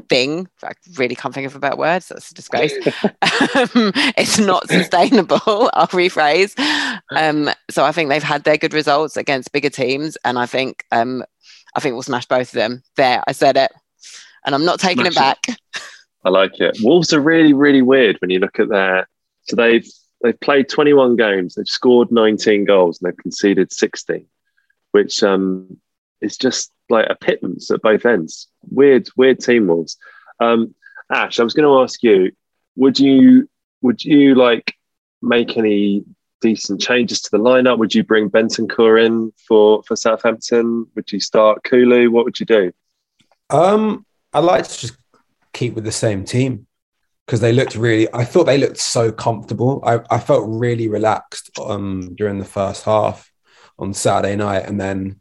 thing. I really can't think of a better words. That's a disgrace. [LAUGHS] um, it's not sustainable. [LAUGHS] I'll rephrase. Um, so I think they've had their good results against bigger teams, and I think um, I think we'll smash both of them. There, I said it, and I'm not taking smash it back. It. I like it. Wolves are really, really weird when you look at their. So they've they've played 21 games. They've scored 19 goals and they've conceded 16, which um, is just like a pittance at both ends. Weird, weird team Wolves. Um, Ash, I was going to ask you: Would you would you like make any decent changes to the lineup? Would you bring Bentancur in for for Southampton? Would you start Kulu? What would you do? Um, I'd like to just keep with the same team because they looked really I thought they looked so comfortable. I, I felt really relaxed um during the first half on Saturday night and then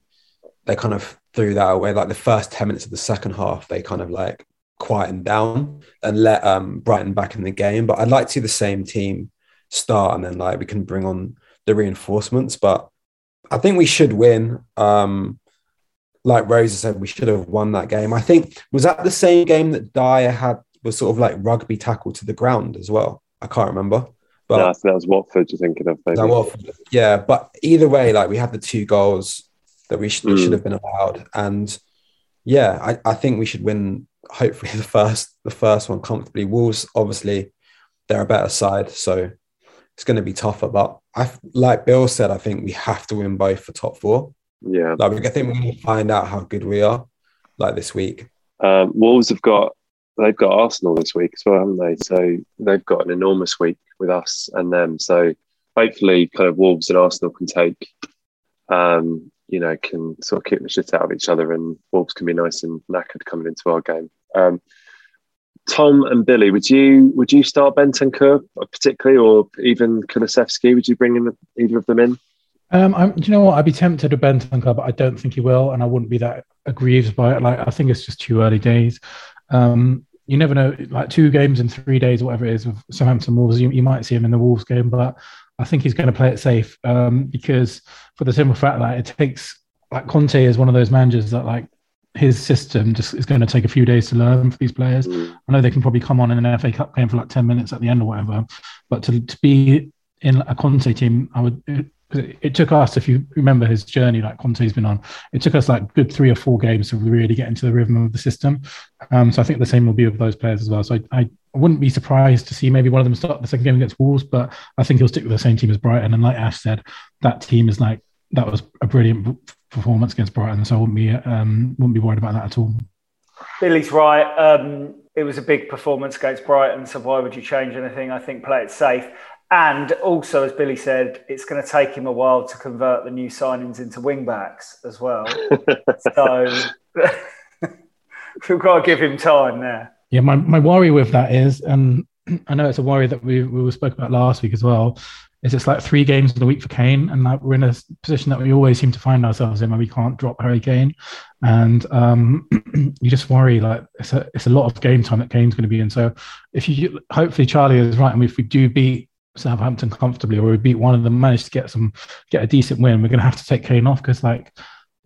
they kind of threw that away. Like the first 10 minutes of the second half, they kind of like quietened down and let um Brighton back in the game. But I'd like to see the same team start and then like we can bring on the reinforcements. But I think we should win. Um like Rosa said, we should have won that game. I think was that the same game that Dier had was sort of like rugby tackle to the ground as well. I can't remember. But no, that was Watford you're thinking of, maybe. Watford. Yeah, but either way, like we had the two goals that we should, mm. should have been allowed. And yeah, I, I think we should win hopefully [LAUGHS] the first the first one comfortably. Wolves, obviously, they're a better side, so it's going to be tougher. But I like Bill said, I think we have to win both for top four. Yeah, like I think we're going to find out how good we are, like this week. Um, Wolves have got they've got Arsenal this week as well, haven't they? So they've got an enormous week with us and them. So hopefully, kind of Wolves and Arsenal can take, um, you know, can sort of kick the shit out of each other, and Wolves can be nice and knackered coming into our game. Um, Tom and Billie, would you would you start Bentancur particularly, or even Kulusevski? Would you bring in either of them in? Um, I'm, do you know what? I'd be tempted to Bentancur, but I don't think he will, and I wouldn't be that aggrieved by it. Like I think it's just too early days. Um, you never know, like two games in three days, or whatever it is, with Southampton Wolves, you, you might see him in the Wolves game, but I think he's going to play it safe um, because for the simple fact that it takes, like Conte is one of those managers that like his system just is going to take a few days to learn for these players. Mm. I know they can probably come on in an FA Cup game for like 10 minutes at the end or whatever, but to, to be in a Conte team, I would it, it took us, if you remember his journey, like Conte's been on, it took us like good three or four games to really get into the rhythm of the system. Um, so I think the same will be with those players as well. So I, I wouldn't be surprised to see maybe one of them start the second game against Wolves, but I think he'll stick with the same team as Brighton. And like Ash said, that team is like that was a brilliant performance against Brighton, so I wouldn't be um, wouldn't be worried about that at all. Billie's right. Um, it was a big performance against Brighton, so why would you change anything? I think play it safe. And also, as Billie said, it's going to take him a while to convert the new signings into wing backs as well. [LAUGHS] so [LAUGHS] we've got to give him time there. Yeah, my, my worry with that is, and [CLEARS THROAT] I know it's a worry that we, we spoke about last week as well, is it's like three games of the week for Kane, and like we're in a position that we always seem to find ourselves in where we can't drop Harry Kane, and um, [CLEARS THROAT] you just worry like it's a it's a lot of game time that Kane's going to be in. So if you hopefully Charlie is right, and if we do beat Southampton comfortably, or we beat one of them, managed to get some get a decent win, we're going to have to take Kane off because like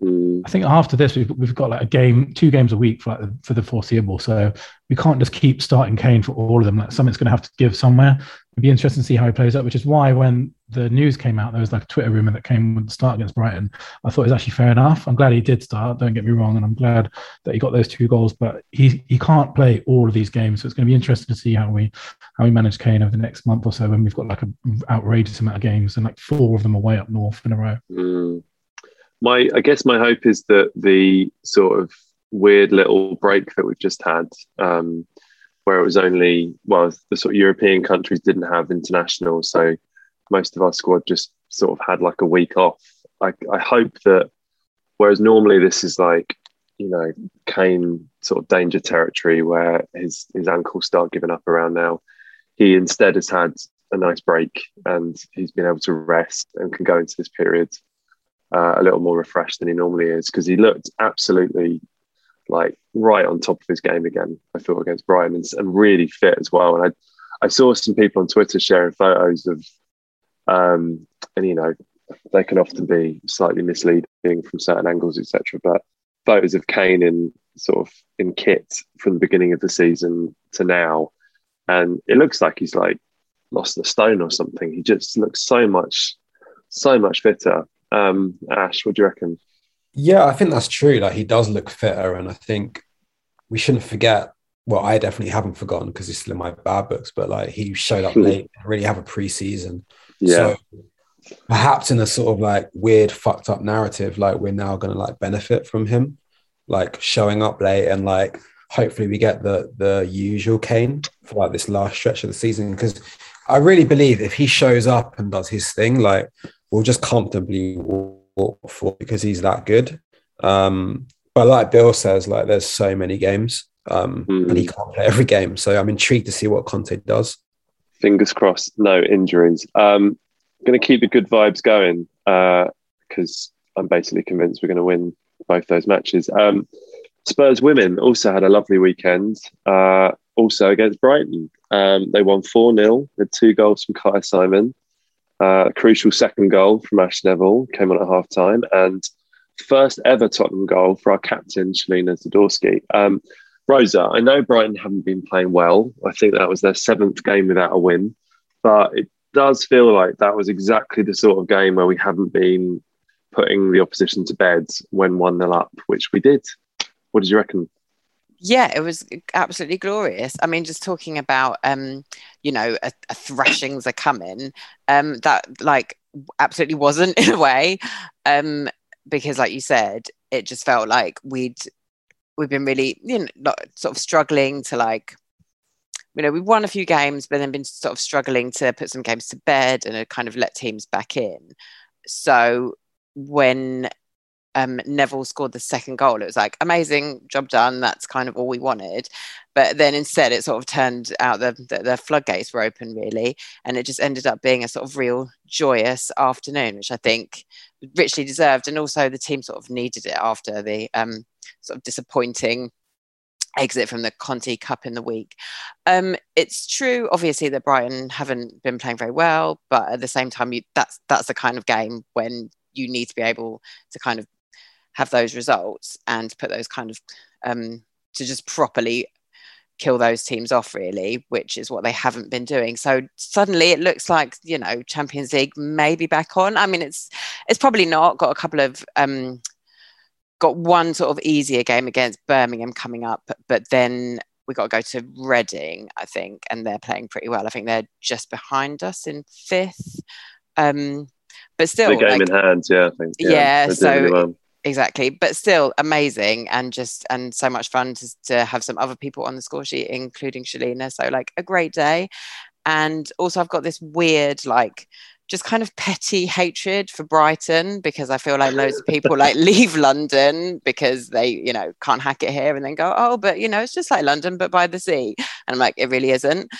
mm. I think after this we've we've got like a game, two games a week for like for the foreseeable. So we can't just keep starting Kane for all of them. Like something's going to have to give somewhere. It'd be interesting to see how he plays up, which is why when the news came out, there was like a Twitter rumor that Kane would start against Brighton. I thought it was actually fair enough. I'm glad he did start. Don't get me wrong, and I'm glad that he got those two goals. But he he can't play all of these games, so it's going to be interesting to see how we how we manage Kane over the next month or so when we've got like an outrageous amount of games and like four of them away up north in a row. Mm. My I guess my hope is that the sort of weird little break that we've just had. Um, where it was only well the sort of European countries didn't have international, so most of our squad just sort of had like a week off. I, I hope that whereas normally this is like you know Kane sort of danger territory where his his ankles start giving up around now, he instead has had a nice break and he's been able to rest and can go into this period uh, a little more refreshed than he normally is because he looked absolutely like right on top of his game again. I thought against Brighton and, and really fit as well. And I I saw some people on Twitter sharing photos of um, and you know they can often be slightly misleading from certain angles, etc. But photos of Kane in sort of in kit from the beginning of the season to now, and it looks like he's like lost the stone or something. He just looks so much, so much fitter. Um, Ash, what do you reckon? Yeah, I think that's true. Like he does look fitter, and I think we shouldn't forget. Well, I definitely haven't forgotten because he's still in my bad books. But like he showed up [LAUGHS] late, really have a preseason. Yeah. So perhaps in a sort of like weird, fucked up narrative, like we're now going to like benefit from him, like showing up late and like hopefully we get the the usual Kane for like this last stretch of the season because I really believe if he shows up and does his thing, like we'll just comfortably walk for because he's that good. Um, but like Bill says, like there's so many games, um, Mm. and he can't play every game. So I'm intrigued to see what Conte does. Fingers crossed, no injuries. Um, going to keep the good vibes going because I'm basically convinced we're going to win both those matches. Um, Spurs women also had a lovely weekend, uh, also against Brighton. Um, they won 4 0 with two goals from Kyah Simon. Uh, crucial second goal from Ash Neville came on at half time, and first ever Tottenham goal for our captain, Shelina Zadorsky. Um, Rosa, I know Brighton haven't been playing well. I think that was their seventh game without a win, but it does feel like that was exactly the sort of game where we haven't been putting the opposition to bed when 1 0 up, which we did. What did you reckon? Yeah it was absolutely glorious. I mean just talking about um you know a, a thrashings are coming um that like absolutely wasn't [LAUGHS] in a way um because like you said it just felt like we'd we've been really you know sort of struggling to like you know we won a few games but then been sort of struggling to put some games to bed and kind of let teams back in. So when um, Neville scored the second goal, it was like amazing job done. That's kind of all we wanted. But then instead, it sort of turned out that the, the floodgates were open, really, and it just ended up being a sort of real joyous afternoon, which I think richly deserved, and also the team sort of needed it after the um, sort of disappointing exit from the Conti Cup in the week. Um, it's true, obviously, that Brighton haven't been playing very well, but at the same time, you, that's that's the kind of game when you need to be able to kind of have those results and put those kind of um, to just properly kill those teams off really which is what they haven't been doing. So suddenly it looks like you know champions league may be back on. I mean it's it's probably not. Got a couple of um got one sort of easier game against birmingham coming up but, then we got to go to reading i think and they're playing pretty well. I think they're just behind us in fifth. Um but still The game like- in hand, yeah, I think. Yeah, they're so- really well. Exactly but still amazing and just and so much fun to, to have some other people on the score sheet including shelina so like a great day. And also i've got this weird like just kind of petty hatred for brighton because i feel like loads of people like leave london because they you know can't hack it here and then go oh but you know it's just like london but by the sea and i'm like it really isn't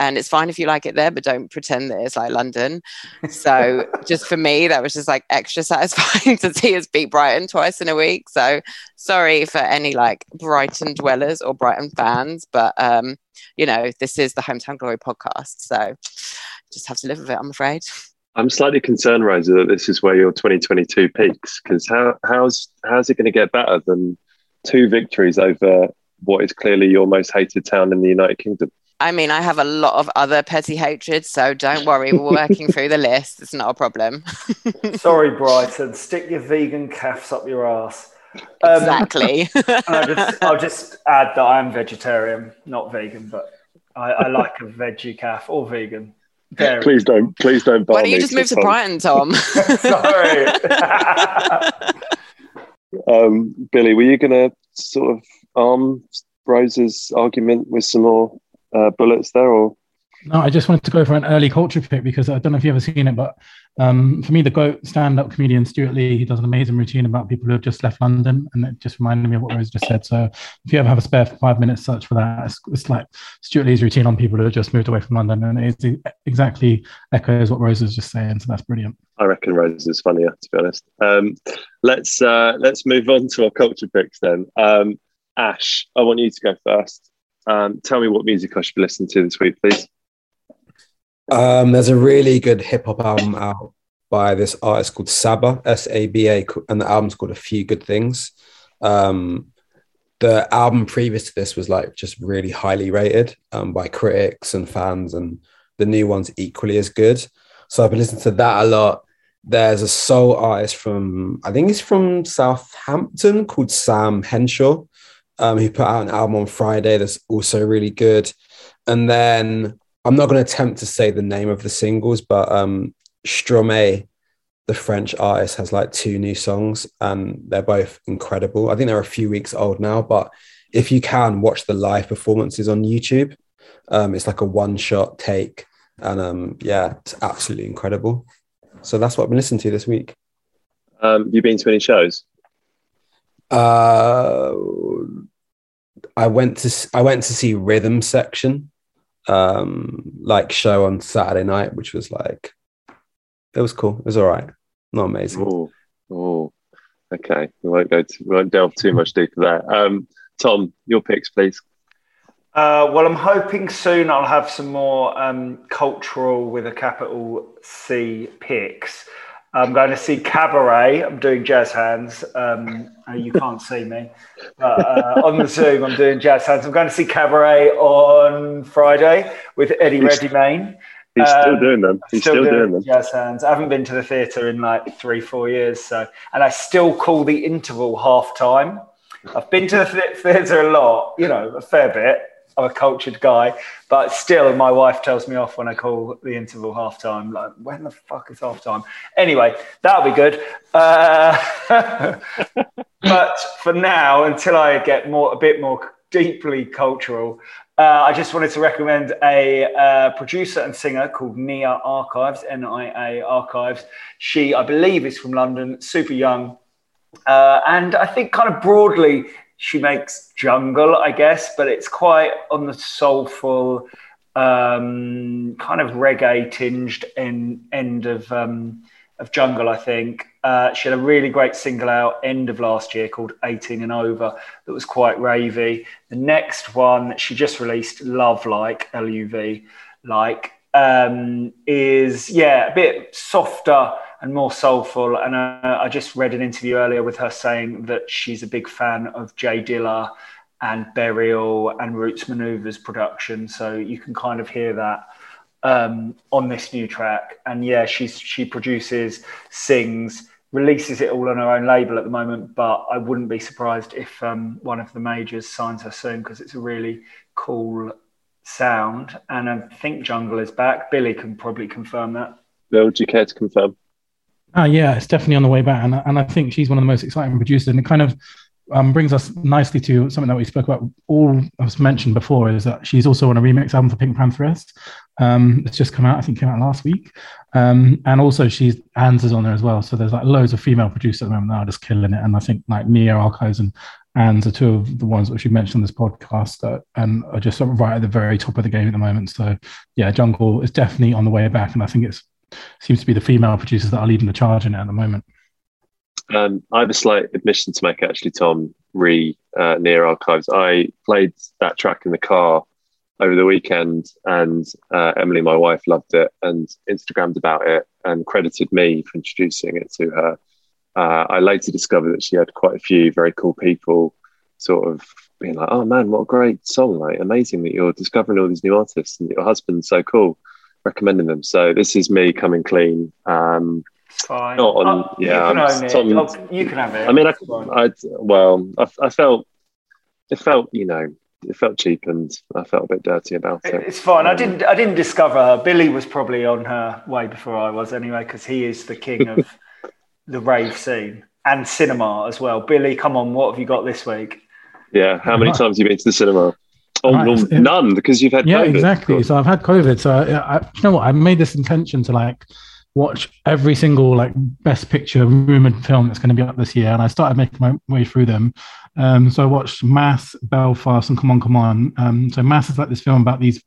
and it's fine if you like it there but don't pretend that it's like london so just for me, that was just like extra [LAUGHS] satisfying to see us beat Brighton twice in a week. So sorry for any like Brighton dwellers or Brighton fans, but um, you know, this is the Hometown Glory podcast. So just have to live with it, I'm afraid. I'm slightly concerned, Rosa, that this is where your 2022 peaks because how, how's, how's it going to get better than two victories over what is clearly your most hated town in the United Kingdom? I mean, I have a lot of other petty hatred, so don't worry, we're working through the list. It's not a problem. [LAUGHS] Sorry, Brighton. Stick your vegan calves up your ass. Um, exactly. [LAUGHS] I'll just, I'll just add that I am vegetarian, not vegan, but I, I like a veggie calf or vegan. Dairy. Please don't, please don't. Why bar don't you me just move to Tom. Brighton, Tom? [LAUGHS] Sorry. [LAUGHS] Um, Billie, were you going to sort of arm Rose's argument with some more uh, bullets there, or No, I just wanted to go for an early culture pick because I don't know if you've ever seen it, but um, for me, the GOAT stand up comedian Stewart Lee, he does an amazing routine about people who have just left London. And it just reminded me of what Rose just said. So if you ever have a spare five minutes, search for that. It's, it's like Stewart Lee's routine on people who have just moved away from London. And it exactly echoes what Rose was just saying. So that's brilliant. I reckon Rose is funnier, to be honest. Um, let's uh, let's move on to our culture picks then. Um, Ash, I want you to go first. Um, tell me what music I should be listening to this week, please. Um, there's a really good hip hop album out by this artist called Saba, S A B A, and the album's called A Few Good Things. Um, the album previous to this was like just really highly rated um, by critics and fans, and the new one's equally as good. So I've been listening to that a lot. There's a soul artist from, I think he's from Southampton called Samm Henshaw. Um, he put out an album on Friday that's also really good. And then I'm not going to attempt to say the name of the singles, but um, Stromae, the French artist, has like two new songs and they're both incredible. I think they're a few weeks old now, but if you can watch the live performances on YouTube, um, it's like a one shot take. And um, yeah, it's absolutely incredible. So that's what I've been listening to this week. Um, you been to any shows? Uh, I went to I went to see Rhythm Section um like show on Saturday night, which was like it was cool. It was all right. Not amazing. Oh, oh, okay. We won't go. To, we won't delve too much deeper there. Um, Tom, your picks, please. Uh, well, I'm hoping soon I'll have some more um, cultural with a capital C picks. I'm going to see Cabaret. I'm doing jazz hands. Um, you can't see me. But, uh, on the Zoom, I'm doing jazz hands. I'm going to see Cabaret on Friday with Eddie Redmayne. He's um, still doing them. He's still, still doing, doing, them. Jazz hands. I haven't been to the theatre in like three, four years. So, and I still call the interval half time. I've been to the theatre a lot, you know, a fair bit. I'm a cultured guy, but still, my wife tells me off when I call the interval half time. Like, when the fuck is half time? Anyway, that'll be good. Uh, [LAUGHS] but for now, until I get more a bit more deeply cultural, uh, I just wanted to recommend a uh, producer and singer called Nia Archives, N I A Archives. She, I believe, is from London, super young. Uh, and I think, kind of broadly, she makes jungle, I guess, but it's quite on the soulful, um, kind of reggae tinged end, end of um, of jungle. I think uh, she had a really great single out end of last year called 18 and Over that was quite ravey. The next one that she just released, Love Like L U V like, um, is yeah a bit softer and more soulful. And uh, I just read an interview earlier with her saying that she's a big fan of Jay Dilla and Burial and Roots Manuva's production. So you can kind of hear that um, on this new track. And yeah, she's she produces, sings, releases it all on her own label at the moment. But I wouldn't be surprised if um, one of the majors signs her soon because it's a really cool sound. And I think Jungle is back. Billie can probably confirm that. Bill, do you care to confirm? Uh, yeah, it's definitely on the way back, and and I think she's one of the most exciting producers, and it kind of um, brings us nicely to something that we spoke about. All I've mentioned before is that she's also on a remix album for PinkPantheress. Um, it's just come out, I think, came out last week, um, and also she's Anz is on there as well. So there's like loads of female producers at the moment that are just killing it, and I think like Nia Archives and Anz are two of the ones which you mentioned on this podcast that and are just sort of right at the very top of the game at the moment. So yeah, Jungle is definitely on the way back, and I think it's seems to be the female producers that are leading the charge in it at the moment. Um, I have a slight admission to make, actually, Tom, re uh, Nia Archives. I played that track in the car over the weekend, and uh, Emily, my wife, loved it and Instagrammed about it and credited me for introducing it to her. Uh, I later discovered that she had quite a few very cool people sort of being like, oh man, what a great song, like amazing that you're discovering all these new artists and your husband's so cool recommending them. So this is me coming clean. Um, Fine. Not on, oh, yeah. You can, oh, you can have it. I mean, I, I well, I, I, felt it felt, you know, it felt cheap, and I felt a bit dirty about it. It's fine. I didn't. I didn't discover her. Billie was probably on her way before I was, anyway, because he is the king of [LAUGHS] the rave scene and cinema as well. Billie, come on, what have you got this week? Yeah, how many times have you been to the cinema? Oh, Right, no, none because you've had yeah, COVID. exactly. So I've had COVID. So I, I, you know what? I made this intention to like watch every single like best picture rumored film that's going to be up this year, and I started making my way through them. Um, so I watched Mass, Belfast, and Come On, Come On. Um, so Mass is like this film about these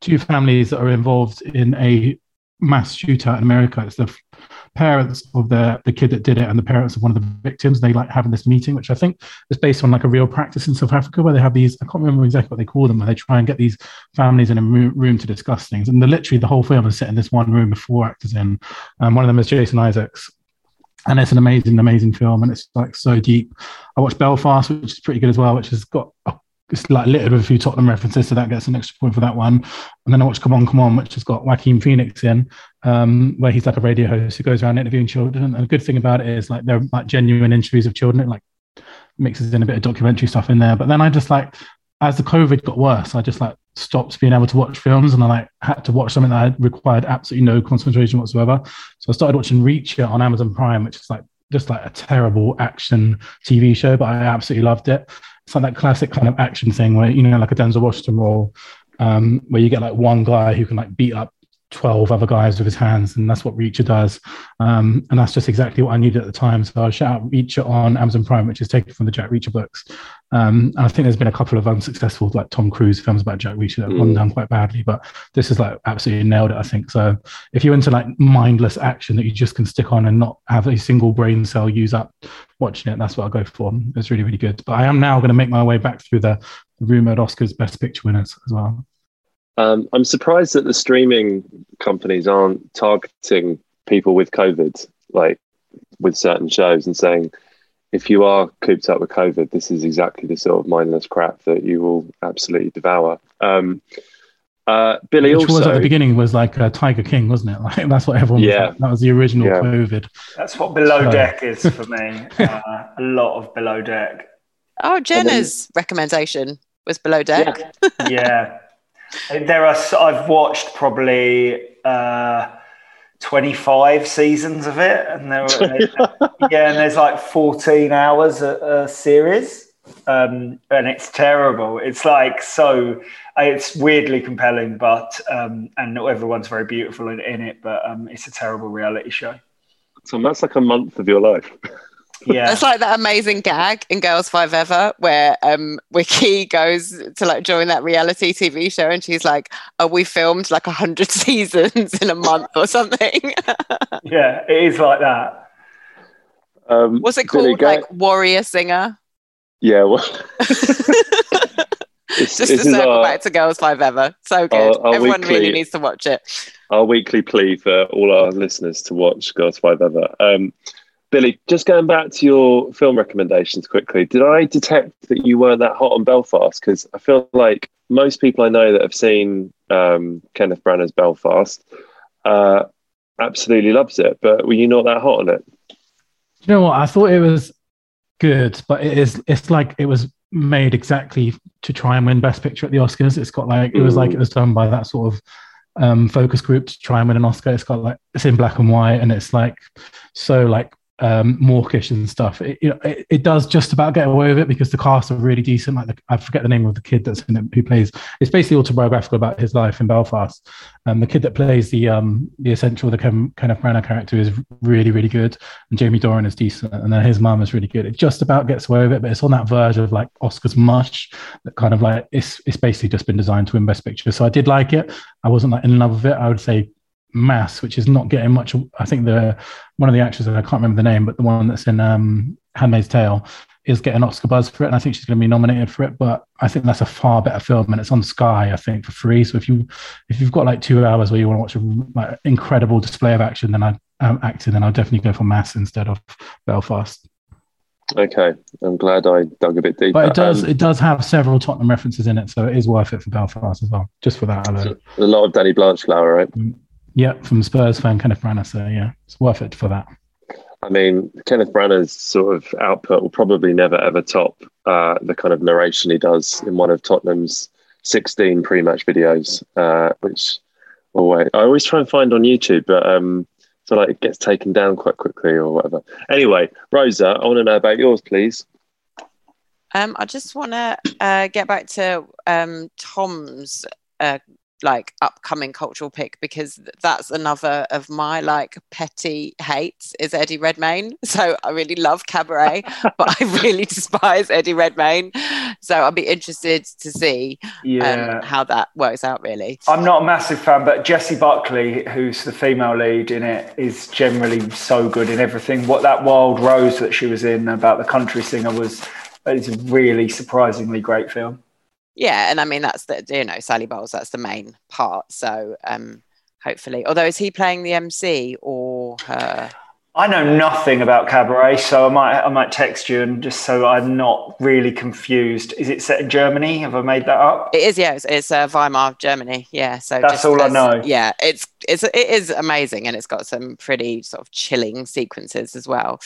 two families that are involved in a mass shootout in America. It's the parents of the the kid that did it and the parents of one of the victims. They like having this meeting, which I think is based on like a real practice in South Africa, where they have these. I can't remember exactly what they call them, where they try and get these families in a room, room to discuss things. And the, literally the whole film is set in this one room with four actors in. Um, one of them is Jason Isaacs. And it's an amazing, amazing film, and it's like so deep. I watched Belfast, which is pretty good as well, which has got a it's like littered with a few Tottenham references, so that gets an extra point for that one. And then I watched Come On, Come On, which has got Joaquin Phoenix in, um, where he's like a radio host who goes around interviewing children. And the good thing about it is like they're like genuine interviews of children. It like mixes in a bit of documentary stuff in there. But then I just like, as the COVID got worse, I just like stopped being able to watch films, and I like had to watch something that required absolutely no concentration whatsoever. So I started watching Reacher on Amazon Prime, which is like just like a terrible action TV show, but I absolutely loved it. It's like that classic kind of action thing where you know, like a Denzel Washington role, um, where you get like one guy who can like beat up 12 other guys with his hands, and that's what Reacher does. Um, and that's just exactly what I needed at the time. So I shout out Reacher on Amazon Prime, which is taken from the Jack Reacher books. Um, and I think there's been a couple of unsuccessful like Tom Cruise films about Jack Reacher that have gone Mm. down quite badly, but this is like absolutely nailed it, I think. So if you're into like mindless action that you just can stick on and not have a single brain cell use up watching it, that's what I'll go for. It's really, really good. But I am now going to make my way back through the rumored Oscars Best Picture winners as well. Um, I'm surprised that the streaming companies aren't targeting people with COVID, like with certain shows, and saying, if you are cooped up with COVID, this is exactly the sort of mindless crap that you will absolutely devour. Um, uh, Billie Which was at the beginning was like uh, Tiger King, wasn't it? [LAUGHS] Like that's what everyone. Yeah. Was like. That was the original Yeah. COVID. That's what below So- deck is [LAUGHS] for me. Uh, a lot of below deck. Oh, Jenna's recommendation was below deck. Yeah. [LAUGHS] There are, I've watched probably uh, 25 seasons of it. And there were, [LAUGHS] yeah, and there's like 14 hours a, a series. Um, and it's terrible. It's like so, uh, it's weirdly compelling, but, um, and not everyone's very beautiful in, in it, but um, it's a terrible reality show. Tom, that's like a month of your life. [LAUGHS] Yeah. That's like that amazing gag in Girls Five Ever where um Wickie goes to like join that reality TV show and she's like, Oh, we filmed like a hundred [LAUGHS] seasons in a month or something. [LAUGHS] yeah, it is like that. Um, What's it called? go- Like Warrior Singer? yeah, well, [LAUGHS] it's- Just this to circle our- back to Girls Five Ever. So good. Our- our Everyone really needs to watch it. our weekly plea for all our listeners to watch Girls Five Ever. Um, Billie, just going back to your film recommendations quickly, did I detect that you weren't that hot on Belfast? Because I feel like most people I know that have seen um, Kenneth Branagh's Belfast uh, absolutely loves it, but were you not that hot on it? You know what? I thought it was good, but it is. It's like it was made exactly to try and win Best Picture at the Oscars. It's got like it was like it was done by that sort of um, focus group to try and win an Oscar. It's got like it's in black and white, and it's like so like um, mawkish and stuff. It, it, it does just about get away with it because the cast are really decent. Like the, I forget the name of the kid that's in it who plays. It's basically autobiographical about his life in Belfast. Um, the kid that plays the um, the essential the Ken, Kenneth Branagh character is really really good, and Jamie Dornan is decent, and then his mum is really good. It just about gets away with it, but it's on that verge of like Oscars mush that kind of like it's it's basically just been designed to win Best Picture. So I did like it. I wasn't like in love with it. I would say Mass, which is not getting much. I think the one of the actors, I can't remember the name, but the one that's in um, Handmaid's Tale is getting Oscar buzz for it, and I think she's going to be nominated for it. But I think that's a far better film, and it's on Sky, I think, for free. So if you if you've got like two hours where you want to watch an like, incredible display of action, then I um, acting, then I'll definitely go for Mass instead of Belfast. Okay, I'm glad I dug a bit deeper. But it does Um, it does have several Tottenham references in it, so it is worth it for Belfast as well, just for that alone. a lot of Danny Blanchflower, right? Yeah, from Spurs fan Kenneth Branagh, so yeah, it's worth it for that. I mean, Kenneth Branagh's sort of output will probably never ever top uh, the kind of narration he does in one of Tottenham's 16 pre-match videos, uh, which wait, I always try and find on YouTube, but um, so like it gets taken down quite quickly or whatever. Anyway, Rosa, I want to know about yours, please. Um, I just want to uh, get back to um, Tom's uh, like upcoming cultural pick because that's another of my like petty hates is Eddie Redmayne. [LAUGHS] So I really love Cabaret, but I [LAUGHS] really despise Eddie Redmayne. So I'll be interested to see um, Yeah. um, how that works out. Really, I'm not a massive fan, but Jessie Buckley, who's the female lead in it, is generally so good in everything. What that Wild Rose that she was in about the country singer was, it's a really surprisingly great film. Yeah. And I mean that's the you know Sally Bowles. That's the main part. So um, hopefully, although is he playing the MC or her? I know nothing about Cabaret, so I might I might text you and just so I'm not really confused. Is it set in Germany? Have I made that up? It is, yeah. It's, it's uh, Weimar, Germany. Yeah. So That's just all I know. Yeah, it's it's it is amazing, and it's got some pretty sort of chilling sequences as well.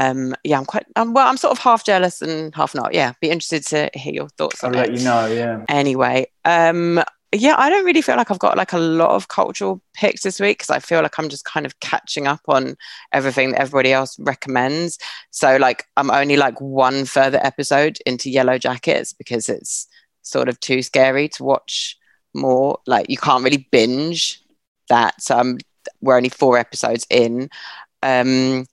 Um, yeah, I'm quite. Um, well, I'm sort of half jealous and half not. Yeah, be interested to hear your thoughts I'll on let it. you know. Yeah. Anyway, um, yeah, I don't really feel like I've got like a lot of cultural picks this week because I feel like I'm just kind of catching up on everything that everybody else recommends. So like I'm only like one further episode into Yellow Jackets because it's sort of too scary to watch more. Like you can't really binge that. So I'm, we're only four episodes in. Um,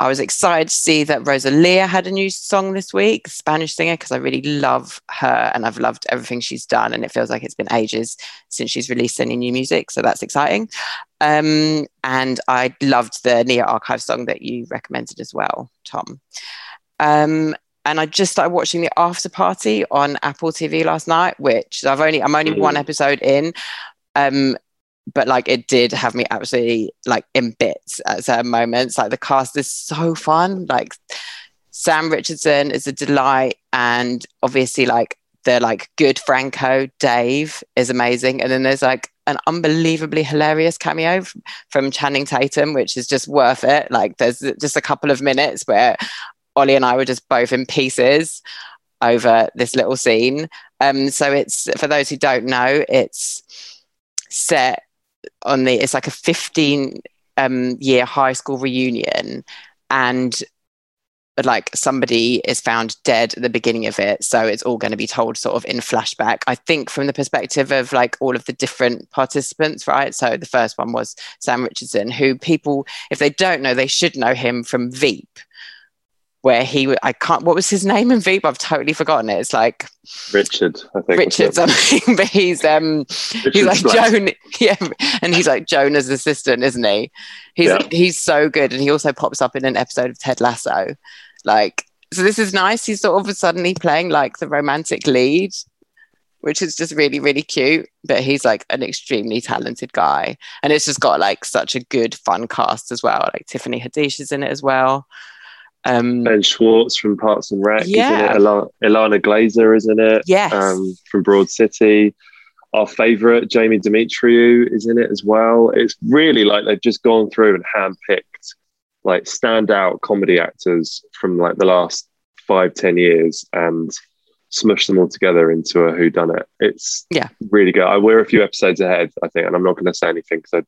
I was excited to see that Rosalia had a new song this week, Spanish singer, because I really love her and I've loved everything she's done. And it feels like it's been ages since she's released any new music. So that's exciting. Um, and I loved the Nia Archive song that you recommended as well, Tom. Um, and I just started watching the after party on Apple TV last night, which I've only I'm only one episode in. Um, but like it did have me absolutely like in bits at certain moments. Like the cast is so fun. Like Sam Richardson is a delight, and obviously like the like good Franco Dave is amazing, and then there's like an unbelievably hilarious cameo from, from Channing Tatum, which is just worth it. Like there's just a couple of minutes where Ollie and I were just both in pieces over this little scene. Um, so it's for those who don't know, it's set on the it's like a 15 um, year high school reunion and like somebody is found dead at the beginning of it so it's all going to be told sort of in flashback. I think from the perspective of like all of the different participants right? So the first one was sam richardson who people if they don't know they should know him from veep where he I can't what was his name in veep i've totally forgotten it it's like Richard, I think. Richard something, [LAUGHS] but he's um he's like Splett. Joan, yeah, and he's like Jonah's assistant, isn't he? He's Yeah. he's so good, and he also pops up in an episode of Ted Lasso, like so. This is nice. He's sort of suddenly playing like the romantic lead, which is just really really cute. But he's like an extremely talented guy, and it's just got like such a good fun cast as well. Like Tiffany Haddish is in it as well. Um, Ben Schwartz from Parks and Rec, Yeah. isn't it? Ilana, Ilana Glazer, isn't it? Yes. Um, from Broad City. Our favourite, Jamie Demetriou, is in it as well. It's really like they've just gone through and handpicked like standout comedy actors from like the last five, ten years and smushed them all together into a who done it. It's Yeah. really good. I, we're a few episodes ahead, I think, and I'm not going to say anything because I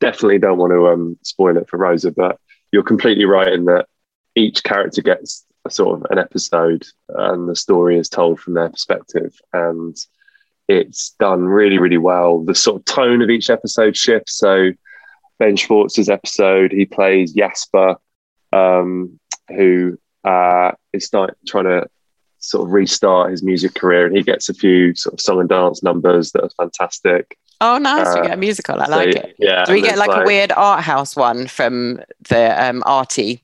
definitely don't want to um, spoil it for Rosa, but you're completely right in that each character gets a sort of an episode and the story is told from their perspective and it's done really really well the sort of tone of each episode shifts so ben schwartz's episode he plays jasper um, who uh, is start, trying to sort of restart his music career and he gets a few sort of song and dance numbers that are fantastic oh, nice! we Uh, get a musical. I so, like it. yeah Do we get it's like, a weird art house one from the um, arty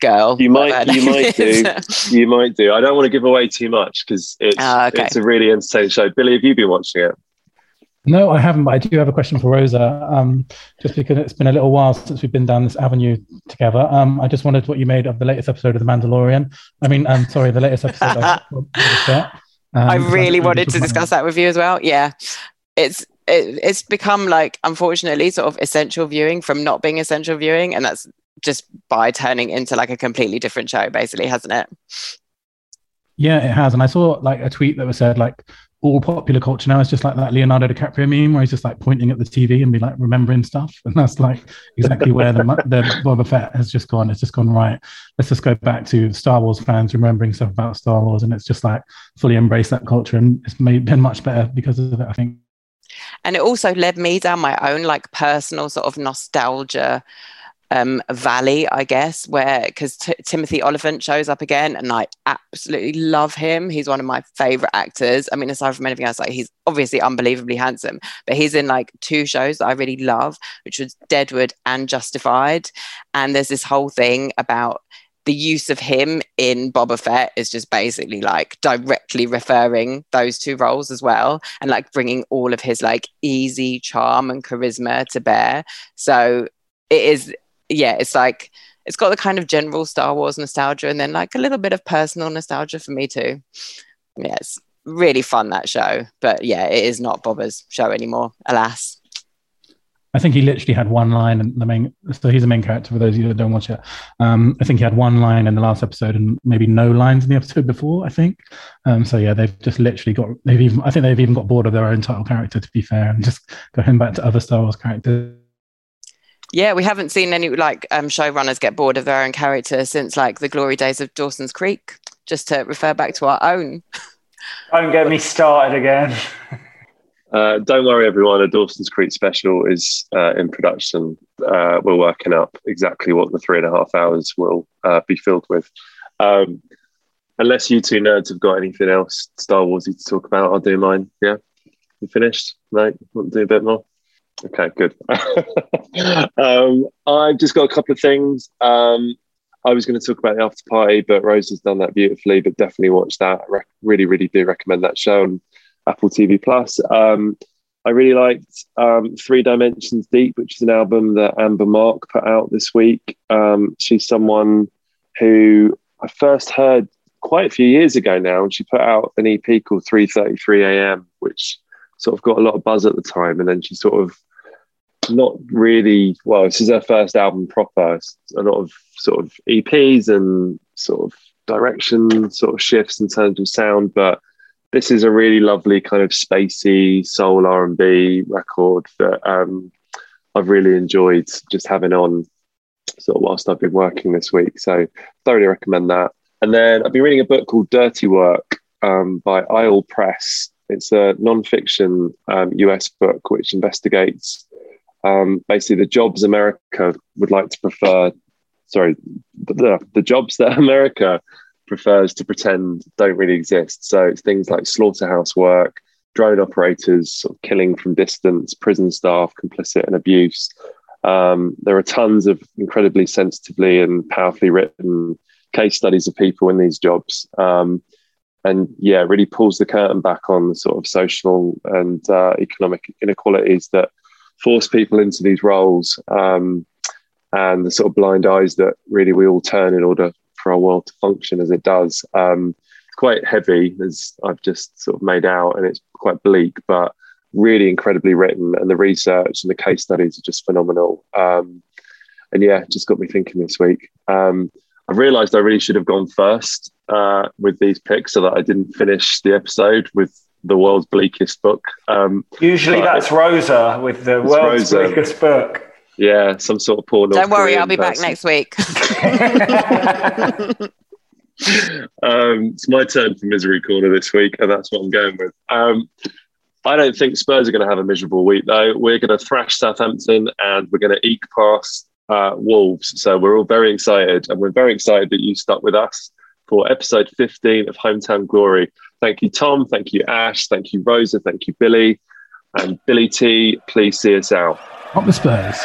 girl? You might- you might is? [LAUGHS] You might do. I don't want to give away too much because it's Ah, okay. it's a really insane show. Billie, have you been watching it? No, I haven't, but I do have a question for Rosa. Um, just because it's been a little while since we've been down this avenue together. Um, I just wondered what you made of the latest episode of The Mandalorian. I mean, I'm um, sorry, the latest episode of of. [LAUGHS] Um, I really wanted to was discuss that with you as well. Yeah, it's it, it's become like unfortunately sort of essential viewing from not being essential viewing, and that's just by turning into like a completely different show, basically, hasn't it? Yeah, it has. And I saw like a tweet that was said like all popular culture now is just like that Leonardo DiCaprio meme where he's just like pointing at the TV and be like remembering stuff. [LAUGHS] And that's like exactly where the, [LAUGHS] the Boba Fett has just gone. It's just gone right. Let's just go back to Star Wars fans remembering stuff about Star Wars. And it's just like fully embrace that culture. And it's made, been much better because of it, I think. And it also led me down my own like personal sort of nostalgia um, valley, I guess, where because T- Timothy Olyphant shows up again, and I absolutely love him. He's one of my favorite actors. I mean, aside from anything else, like he's obviously unbelievably handsome, but he's in like two shows that I really love, which was Deadwood and Justified. And there's this whole thing about the use of him in Boba Fett is just basically like directly referring those two roles as well, and like bringing all of his like easy charm and charisma to bear. So it is yeah, it's like it's got the kind of general Star Wars nostalgia and then like a little bit of personal nostalgia for me too. Yeah, it's really fun that show. But yeah, it is not Boba's show anymore, alas. I think he literally had one line and the main so he's the main character for those of you that don't watch it. Um, I think he had one line in the last episode and maybe no lines in the episode before, I think. Um, so yeah, they've just literally got they've even I think they've even got bored of their own title character to be fair and just going back to other Star Wars characters yeah, we haven't seen any like um, showrunners get bored of their own character since like the glory days of Dawson's Creek. Just to refer back to our own. Don't get me started again. Uh, don't worry, everyone. A Dawson's Creek special is uh, in production. Uh, we're working up exactly what the three and a half hours will uh, be filled with. Um, unless you two nerds have got anything else Star Warsy to talk about, I'll do mine. Yeah, you finished? mate? want to do a bit more? Okay, good. [LAUGHS] um, I've just got a couple of things. Um, I was going to talk about the after party, but Rose has done that beautifully. But definitely watch that. Re- really, really do recommend that show on Apple TV Plus. Um, I really liked um, Three Dimensions Deep, which is an album that Amber Mark put out this week. Um, she's someone who I first heard quite a few years ago now, and she put out an EP called 3:33 a.m., which sort of got a lot of buzz at the time, and then she sort of not really well this is her first album proper. A lot of sort of eps and sort of direction sort of shifts in terms of sound but this is a really lovely kind of spacey soul r&b record that um, i've really enjoyed just having on sort of whilst i've been working this week so thoroughly recommend that. And then i've been reading a book called dirty work um, by Eyal Press. It's a non-fiction um, us book which investigates um, basically the jobs America would like to prefer, sorry, the, the jobs that [LAUGHS] America prefers to pretend don't really exist. So it's things like slaughterhouse work, drone operators sort of killing from distance, prison staff complicit in abuse. Um, there are tons of incredibly sensitively and powerfully written case studies of people in these jobs. Um, and yeah, really pulls the curtain back on the sort of social and uh, economic inequalities that force people into these roles um, and the sort of blind eyes that really we all turn in order for our world to function as it does. Um, it's quite heavy, as I've just sort of made out, and it's quite bleak, but really incredibly written. And the research and the case studies are just phenomenal. Um, and yeah, just got me thinking this week. Um, I realised I really should have gone first uh, with these picks so that I didn't finish the episode with the world's bleakest book. Um, Usually that's Rosa with the world's Rosa. bleakest book. Yeah, some sort of porn. Don't worry, I'll be person. back next week. [LAUGHS] [LAUGHS] um, it's my turn for misery corner this week, and that's what I'm going with. Um, I don't think Spurs are going to have a miserable week, though. We're going to thrash Southampton, and we're going to eke past uh, Wolves. So we're all very excited, and we're very excited that you stuck with us for episode 15 of Hometown Glory. Thank you, Tom. Thank you, Ash. Thank you, Rosa. Thank you, Billie. And Billie T, please see us out. Up the Spurs.